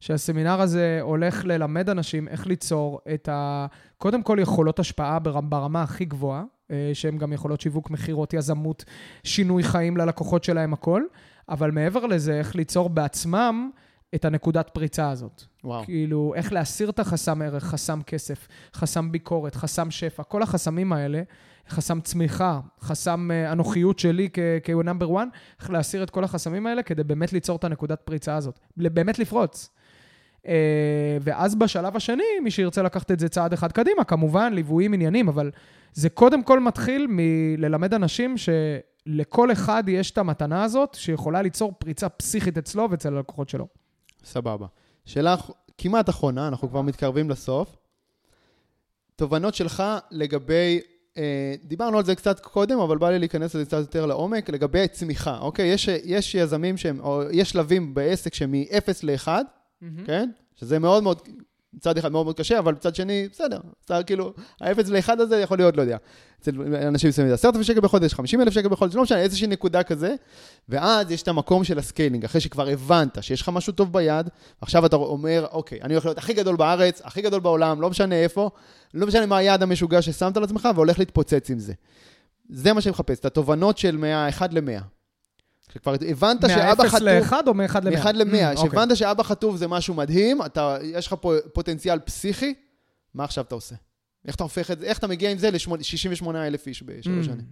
שהסמינר הזה הולך ללמד אנשים איך ליצור את ה... קודם כל יכולות השפעה בר... ברמה הכי גבוהה, uh, שהן גם יכולות שיווק, מכירות, יזמות, שינוי חיים ללקוחות שלהם, הכל. אבל מעבר לזה, איך ליצור בעצמם את הנקודת פריצה הזאת. וואו. כאילו, איך להסיר את החסם ערך, חסם כסף, חסם ביקורת, חסם שפע, כל החסמים האלה, חסם צמיחה, חסם uh, אנוכיות שלי כ-number one, איך להסיר את כל החסמים האלה כדי באמת ליצור את הנקודת פריצה הזאת, באמת לפרוץ. Uh, ואז בשלב השני, מי שירצה לקחת את זה צעד אחד קדימה, כמובן, ליוויים עניינים, אבל זה קודם כל מתחיל מללמד אנשים שלכל אחד יש את המתנה הזאת, שיכולה ליצור פריצה פסיכית אצלו ואצל הלקוחות שלו. סבבה. שאלה כמעט אחרונה, אנחנו כבר מתקרבים לסוף. תובנות שלך לגבי אה, דיברנו על זה קצת קודם, אבל בא לי להיכנס לזה קצת יותר לעומק, לגבי צמיחה, אוקיי? יש, יש יזמים שהם, או יש שלבים בעסק שהם מ-0 ל-1, כן? שזה מאוד מאוד, מצד אחד מאוד מאוד קשה, אבל מצד שני, בסדר. בסדר, כאילו, ה-0 ל-1 הזה יכול להיות, לא יודע. אצל אנשים מסוימים זה 10,000 שקל בחודש, 50,000 שקל בחודש, לא משנה, איזושהי נקודה כזה. ואז יש את המקום של ה scaling, אחרי שכבר הבנת שיש לך משהו טוב ביד, עכשיו אתה אומר, אוקיי, אני הולך להיות הכי גדול בארץ, הכי גדול בעולם, לא משנה איפה, לא משנה מה היעד המשוגע ששמת לעצמך, והולך להתפוצץ עם זה. זה מה שאני מחפש, את התובנות של 1 ל-100. שכבר הבנת שאבא חטוב... מה-0 ל-1 או מ-1 ל-100? מ-1 ל-100, Mm, שהבנת. שאבא חטוב זה משהו מדהים, אתה, יש לך פה פוטנציאל פסיכי, מה עכשיו אתה עושה? איך אתה הופך את זה, איך אתה מגיע עם זה ל-68 אלף איש בשלוש Mm. שנים?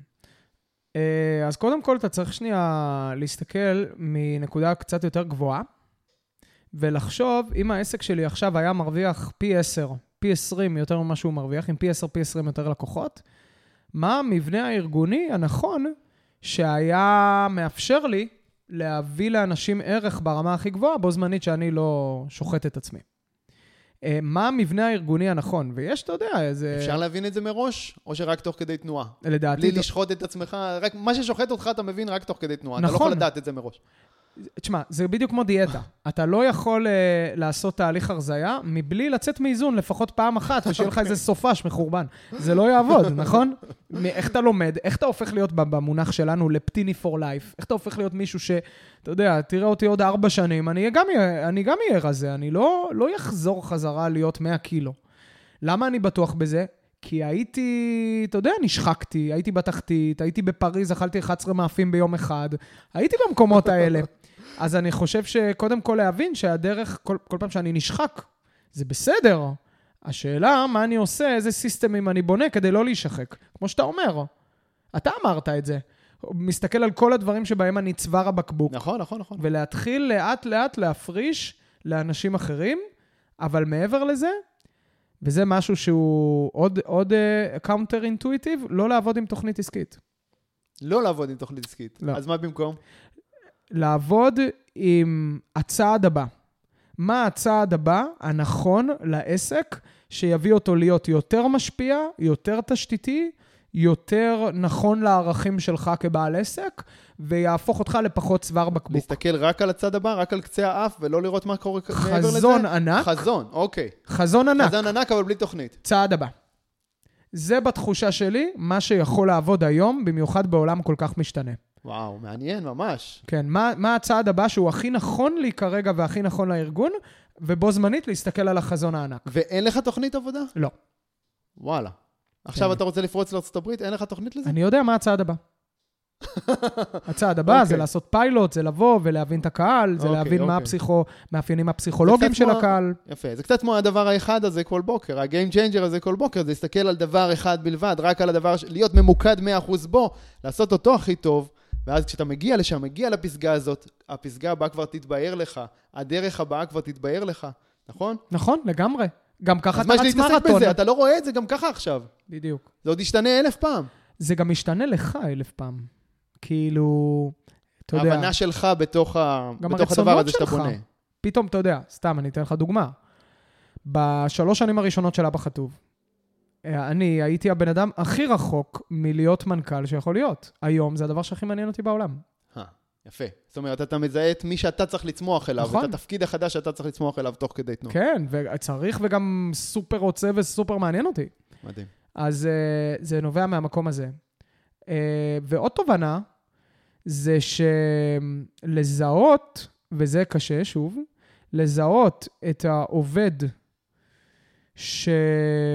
אה, אז קודם כל, אתה צריך שנייה להסתכל מנקודה קצת יותר גבוהה, ולחשוב, אם העסק שלי עכשיו היה מרוויח פי 10, פי 20 יותר ממה שהוא מרוויח, עם פי 10, פי 20 יותר לקוחות, מה המבנה הארגוני הנכון שהיה מאפשר לי להביא לאנשים ערך ברמה הכי גבוהה, בו זמנית שאני לא שוחט את עצמי. אה, מה המבנה הארגוני הנכון? ויש, אתה יודע, איזה... אפשר להבין את זה מראש, או שרק תוך כדי תנועה? לדעתי... בלי לשחוט את עצמך, רק מה ששוחט אותך אתה מבין רק תוך כדי תנועה. אתה לא נכון. יכול לדעת את זה מראש. תשמע, זה בדיוק כמו דיאטה. אתה לא יכול uh, לעשות תהליך הרזייה מבלי לצאת מאיזון לפחות פעם אחת, ושיהיה לך איזה סופש מחורבן. זה לא יעבוד, נכון? איך אתה לומד, איך אתה הופך להיות במונח שלנו לפטיני for life? איך אתה הופך להיות מישהו ש... אתה יודע, תראה אותי עוד ארבע שנים, אני גם אהיה- רזה, אני לא, לא אחזור חזרה להיות 100 קילו. למה אני בטוח בזה? כי הייתי, אתה יודע, נשחקתי, הייתי בתחתית, הייתי בפריז, אכלתי 11 מאפים ביום אחד, הייתי במקומות האלה. אז אני חושב שקודם כל להבין שהדרך, כל, כל פעם שאני נשחק, זה בסדר. השאלה, מה אני עושה, איזה סיסטמים אני בונה כדי לא להישחק. כמו שאתה אומר, אתה אמרת את זה. מסתכל על כל הדברים שבהם אני צוואר הבקבוק, נכון, נכון, נכון. ולהתחיל לאט-לאט להפריש לאנשים אחרים, אבל מעבר לזה, וזה משהו שהוא עוד, עוד counter intuitive, לא לעבוד עם תוכנית עסקית. לא לעבוד עם תוכנית עסקית. לא. אז מה במקום? לעבוד עם הצעד הבא. מה הצעד הבא הנכון לעסק שיביא אותו להיות יותר משפיע, יותר תשתיתי, יותר נכון לערכים שלך כבעל עסק, ויהפוך אותך לפחות צוואר בקבוק. להסתכל רק על הצד הבא, רק על קצה האף, ולא לראות מה קורה מעבר לזה? חזון ענק, חזון, אוקיי. חזון ענק, חזון ענק, אבל בלי תוכנית. צעד הבא. זה בתחושה שלי מה שיכול לעבוד היום, במיוחד בעולם כל כך משתנה. וואו, מעניין, ממש. כן, מה, מה הצעד הבא שהוא הכי נכון לי כרגע והכי נכון לארגון, ובו זמנית להסתכל על החזון הענק. ואין לך תוכנית עבודה? לא. וואלה. עכשיו אתה רוצה לפרוץ לארצות הברית, אין לך תוכנית לזה? אני יודע מה הצעד הבא. הצעד הבא זה אוקיי. לעשות פיילוט, זה לבוא ולהבין את הקהל, זה אוקיי, להבין מה אוקיי. הפסיכו, מאפיינים הפסיכולוגיים של כמו- הקהל. יפה, זה קצת כמו הדבר האחד הזה כל בוקר, ה-game changer הזה כל בוקר, זה להסתכל על דבר אחד בלבד, רק על הדבר, ש- להיות ממוקד 100% בו, לעשות אותו הכי טוב, ואז כשאתה מגיע לשם, מגיע לפסגה הזאת, הפסגה הבאה כבר תתבהר לך, הדרך הבאה כבר תתבהר לך, נכון? נכון, לגמרי. גם ככה אז מה אתה יש רץ להתעסק מרתון. בזה? אתה לא רואה את זה גם ככה עכשיו. בדיוק. זה עוד ישתנה אלף פעם. זה גם משתנה לך אלף פעם. כאילו, אתה יודע, ההבנה שלך בתוך, ה... בתוך הדבר הזה שאתה. בונה. פתאום, אתה יודע, סתם, אני אתן לך דוגמה. בשלוש שנים הראשונות של אבא חטוב, אני הייתי הבן אדם הכי רחוק מלהיות מנכ"ל שיכול להיות. היום זה הדבר שהכי מעניין אותי בעולם. אה, יפה. זאת אומרת, אתה מזהה את מי שאתה צריך לצמוח אליו, נכון. את התפקיד החדש שאתה צריך לצמוח אליו תוך כדי תנועה. כן, וצריך וגם סופר רוצה וסופר מעניין אותי. מדהים. אז uh, זה נובע מהמקום הזה. ועוד תובנה, זה שלזהות, וזה קשה, שוב, לזהות את העובד, ש...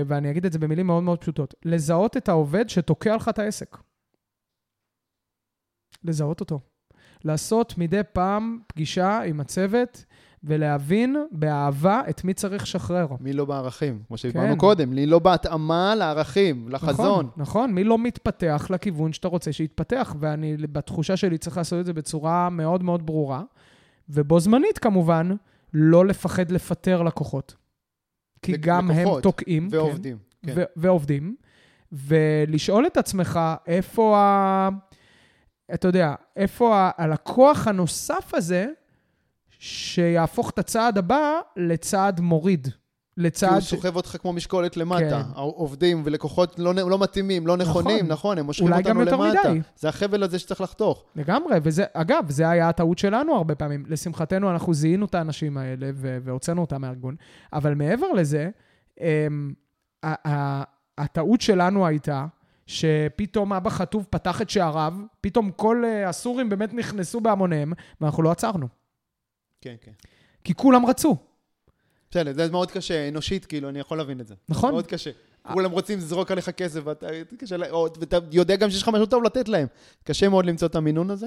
ואני אגיד את זה במילים מאוד מאוד פשוטות, לזהות את העובד שתוקע לך את העסק. לזהות אותו. לעשות מדי פעם פגישה עם הצוות ולהבין באהבה את מי צריך לשחרר. מי לא בערכים, כמו שדיברנו כן. קודם, מי לא בהתאמה לערכים, לחזון. נכון, נכון, מי לא מתפתח לכיוון שאתה רוצה שיתפתח, ואני בתחושה שלי צריך לעשות את זה בצורה מאוד מאוד ברורה, ובו זמנית כמובן, לא לפחד לפטר לקוחות. כי לק- גם הם לקוחות תוקעים. ועובדים. כן, כן. ועובדים, ולשאול את עצמך איפה ה... אתה יודע, איפה ה- הלקוח הנוסף הזה, שיהפוך את הצעד הבא לצעד מוריד, לצד... כי הוא סוחב אותך כמו משקולת למטה. כן. עובדים ולקוחות לא, לא מתאימים, לא נכונים, נכון. נכון, הם מושכים אולי גם אותנו יותר למטה. מדי. זה החבל הזה שצריך לחתוך. לגמרי, וזה, אגב, זה היה הטעות שלנו הרבה פעמים. לשמחתנו, אנחנו זיהינו את האנשים האלה והוצאנו אותם מהארגון. אבל מעבר לזה, אמ, ה- ה- הטעות שלנו הייתה שפתאום אבא חטוב פתח את שעריו, פתאום כל אה, הסורים באמת נכנסו בהמוניהם, ואנחנו לא עצרנו. כן, כן. כי כולם רצו. בסדר, זה מאוד קשה, אנושית, כאילו, אני יכול להבין את זה. נכון. מאוד קשה. כולם רוצים לזרוק עליך כסף, ואתה קשה לה- או- ואתה יודע גם שיש לך משהו טוב לתת להם. קשה מאוד למצוא את המינון הזה.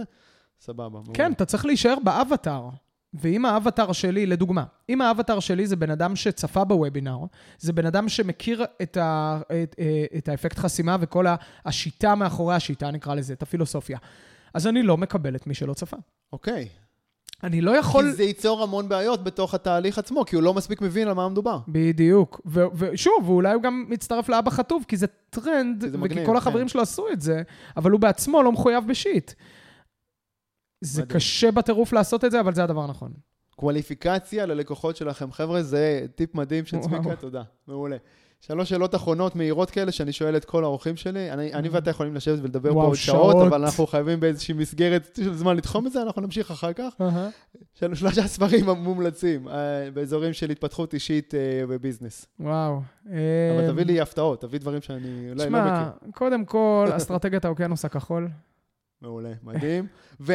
סבבה. כן, אתה צריך להישאר באבטאר. ואם האבטאר שלי, לדוגמה, אם האבטאר שלי זה בן אדם שצפה בוובינר, זה בן אדם שמכיר את, ה, את, אה, את האפקט חסימה וכל השיטה מאחורי השיטה, נקרא לזה, את הפילוסופיה, אז אני לא מקבל את מי שלא צפה. אוקיי. אני לא יכול... כי זה ייצור המון בעיות בתוך התהליך עצמו, כי הוא לא מספיק מבין על מה מדובר. בדיוק. ו- ושוב, ואולי הוא גם מצטרף לאבא חטוב, כי זה טרנד, כי זה וכי מגניב, כל החברים כן. שלו עשו את זה, אבל הוא בעצמו לא מחויב בשיט. זה מדהים. קשה בטירוף לעשות את זה, אבל זה הדבר הנכון. קואליפיקציה ללקוחות שלכם. חבר'ה, זה טיפ מדהים של צביקה. תודה. מעולה. שלוש שאלות אחרונות מהירות כאלה שאני שואל את כל האורחים שלי. אני, אני ואתה יכולים לשבת ולדבר פה עוד שעות. אבל אנחנו חייבים באיזושהי מסגרת של זמן לתחום את זה, אנחנו נמשיך אחר כך. של שלושה ספרים המומלצים אה, באזורים של התפתחות אישית אה, וביזנס. וואו. אבל אה, תביא לי הפתעות, תביא דברים שאני אולי לא תשמע, מכיר. קודם כל, אסטרטגיית האוקיינוס הכחול. מעולה, מדהים.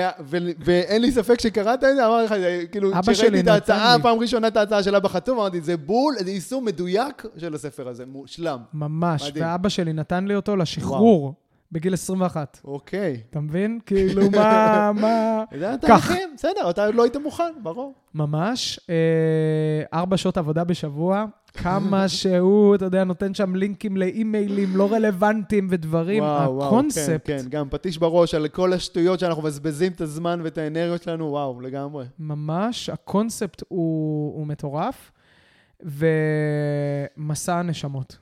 ואין לי ספק שקראת את זה, אמרתי לך, כאילו, כשראיתי את ההצעה. פעם ראשונה את ההצעה של אבא חתום, אמרתי, זה בול, זה יישום מדויק של הספר הזה, מושלם. ממש. ואבא שלי נתן לי אותו לשחרור בגיל 21. אוקיי. אתה מבין? כאילו, מה, מה... התהליכים, בסדר, אתה עוד לא היית מוכן, ברור. ממש. אה, ארבע שעות עבודה בשבוע. כמה שהוא, אתה יודע, נותן שם לינקים לאימיילים לא רלוונטיים ודברים. וואו, וואו, כן, כן, גם פטיש בראש על כל השטויות שאנחנו מבזבזים את הזמן ואת האנרגיות שלנו, וואו, לגמרי. ממש, הקונספט הוא, הוא מטורף. ומסע הנשמות.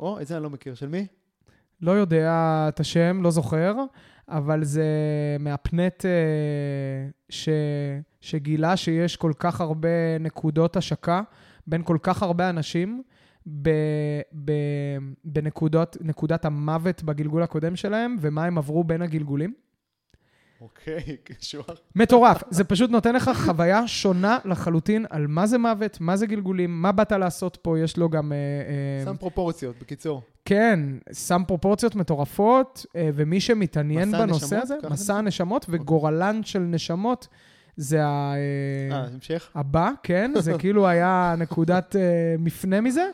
או, את זה אני לא מכיר, של מי? לא יודע את השם, לא זוכר, אבל זה מהפנט אה, ש, שגילה שיש כל כך הרבה נקודות השקה בין כל כך הרבה אנשים ב, ב, בנקודות, נקודת המוות בגלגול הקודם שלהם, ומה הם עברו בין הגלגולים. אוקיי, קשוח. מטורף. זה פשוט נותן לך חוויה שונה לחלוטין על מה זה מוות, מה זה גלגולים, מה באת לעשות פה, יש לו גם... אה, אה, שם פרופורציות, בקיצור. כן, שם פרופורציות מטורפות, אה, ומי שמתעניין בנושא הזה, מסע? הנשמות וגורלן של נשמות, זה ה- אה, אה, המשך? הבא, כן? זה כאילו היה נקודת מפנה מזה,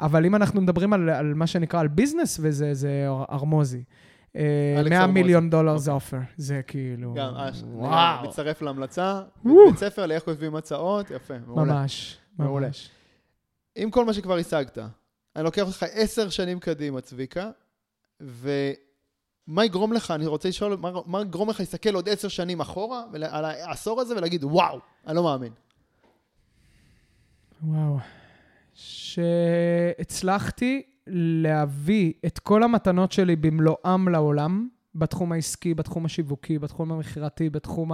אבל אם אנחנו מדברים על, על מה שנקרא, על ביזנס, וזה זה ארמוזי. אה, אלכס 100 ארמוזי. אוקיי. מיליון דולר זה אופר, זה כאילו... גם, וואו. מצטרף להמלצה. בית ספר לאיך כותבים הצעות, יפה, מעולה. ממש, מעולה. עם כל מה שכבר השגת, אני לוקח אותך עשר שנים קדימה, צביקה, ומה יגרום לך, אני רוצה לשאול, מה, מה יגרום לך להסתכל עוד עשר שנים אחורה, ול- על העשור הזה, ולהגיד, וואו, אני לא מאמין. וואו. שהצלחתי להביא את כל המתנות שלי במלואם לעולם, בתחום העסקי, בתחום השיווקי, בתחום המכירתי, בתחום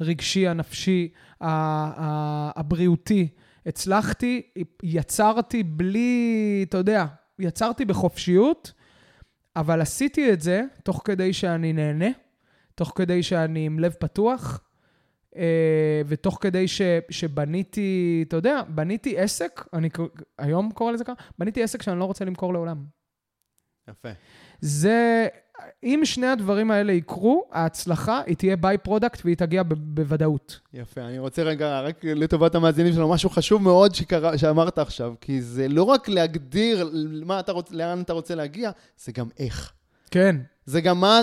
הרגשי, הנפשי, הבריאותי. הצלחתי, יצרתי בלי, אתה יודע, יצרתי בחופשיות, אבל עשיתי את זה תוך כדי שאני נהנה, תוך כדי שאני עם לב פתוח, אה, ותוך כדי ש, שבניתי, אתה יודע, בניתי עסק, אני היום קורא לזה ככה, בניתי עסק שאני לא רוצה למכור לעולם. יפה. זה, אם שני הדברים האלה יקרו, ההצלחה, היא תהיה by-product והיא תגיע ב- בוודאות. יפה, אני רוצה רגע, רק לטובת המאזינים שלנו, משהו חשוב מאוד שקרה, שאמרת עכשיו, כי זה לא רק להגדיר מה אתה רוצ, לאן אתה רוצה להגיע, זה גם איך. כן, זה גם מה,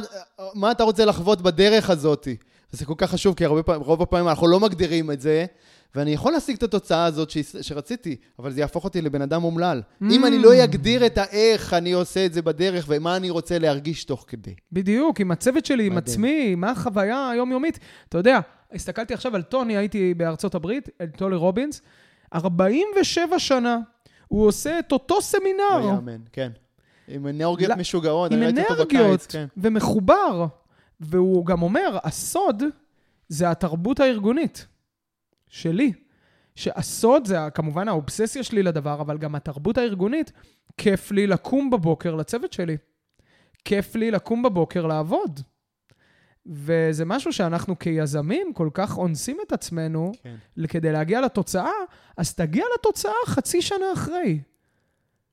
מה אתה רוצה לחוות בדרך הזאת. וזה כל כך חשוב, כי הרבה פעמים, רוב הפעמים אנחנו לא מגדירים את זה, ואני יכול להשיג את התוצאה הזאת ש, שרציתי, אבל זה יהפוך אותי לבן אדם אומלל. Mm. אם אני לא אגדיר את האיך אני עושה את זה בדרך, ומה אני רוצה להרגיש תוך כדי. בדיוק, עם הצוות שלי, עם. עצמי, מה החוויה היומיומית. אתה יודע, הסתכלתי עכשיו על טוני, הייתי בארצות הברית, על טולי רובינס, 47 שנה, הוא עושה את אותו לא סמינר, יאמן, כן. עם אנרגיות לא, משוגעות, עם אני ראיתי אותו בקיץ, אנרגיות, כן. ומחובר. והוא גם אומר, הסוד זה התרבות הארגונית שלי. שהסוד זה כמובן האובססיה שלי לדבר, אבל גם התרבות הארגונית. כיף לי לקום בבוקר לצוות שלי. כיף לי לקום בבוקר לעבוד. וזה משהו שאנחנו כיזמים כל כך אונסים את עצמנו כן. כדי להגיע לתוצאה, אז תגיע לתוצאה חצי שנה אחרי.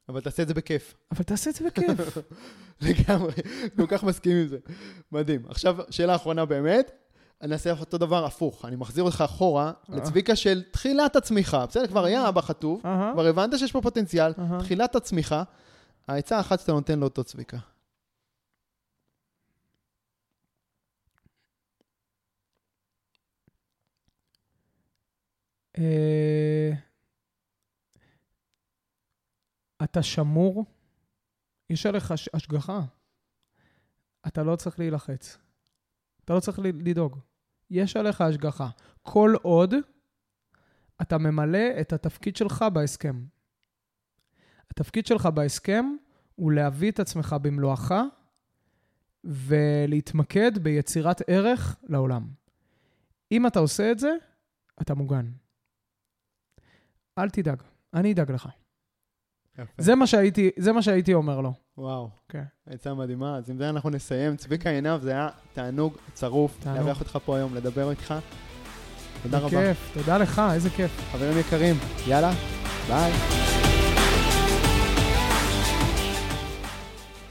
אבל תעשה את זה בכיף. אבל תעשה את זה בכיף. לגמרי, כל כך מסכים עם זה. מדהים. עכשיו, שאלה אחרונה באמת. אני אעשה אותו דבר הפוך. אני מחזיר אותך אחורה אה. לצביקה של תחילת הצמיחה. בסדר, כבר היה אבא אהה. כבר הבנת שיש פה פוטנציאל. תחילת הצמיחה, העצה האחת שאתה נותן לאותו צביקה. אה, אתה שמור, יש עליך הש- השגחה. אתה לא צריך להילחץ. אתה לא צריך לדאוג. יש עליך השגחה. כל עוד אתה ממלא את התפקיד שלך בהסכם. התפקיד שלך בהסכם הוא להביא את עצמך במלואך ולהתמקד ביצירת ערך לעולם. אם אתה עושה את זה, אתה מוגן. אל תדאג, אני אדאג לך. יפה. זה מה שהייתי, זה מה שהייתי אומר לו. וואו, כן. עצה מדהימה. אז עם זה אנחנו נסיים. צביקה עינב, זה היה תענוג צרוף. תענוג. לארח אותך פה היום, לדבר איתך. תודה רבה. בכיף, תודה לך, איזה כיף. חברים יקרים, יאללה, ביי.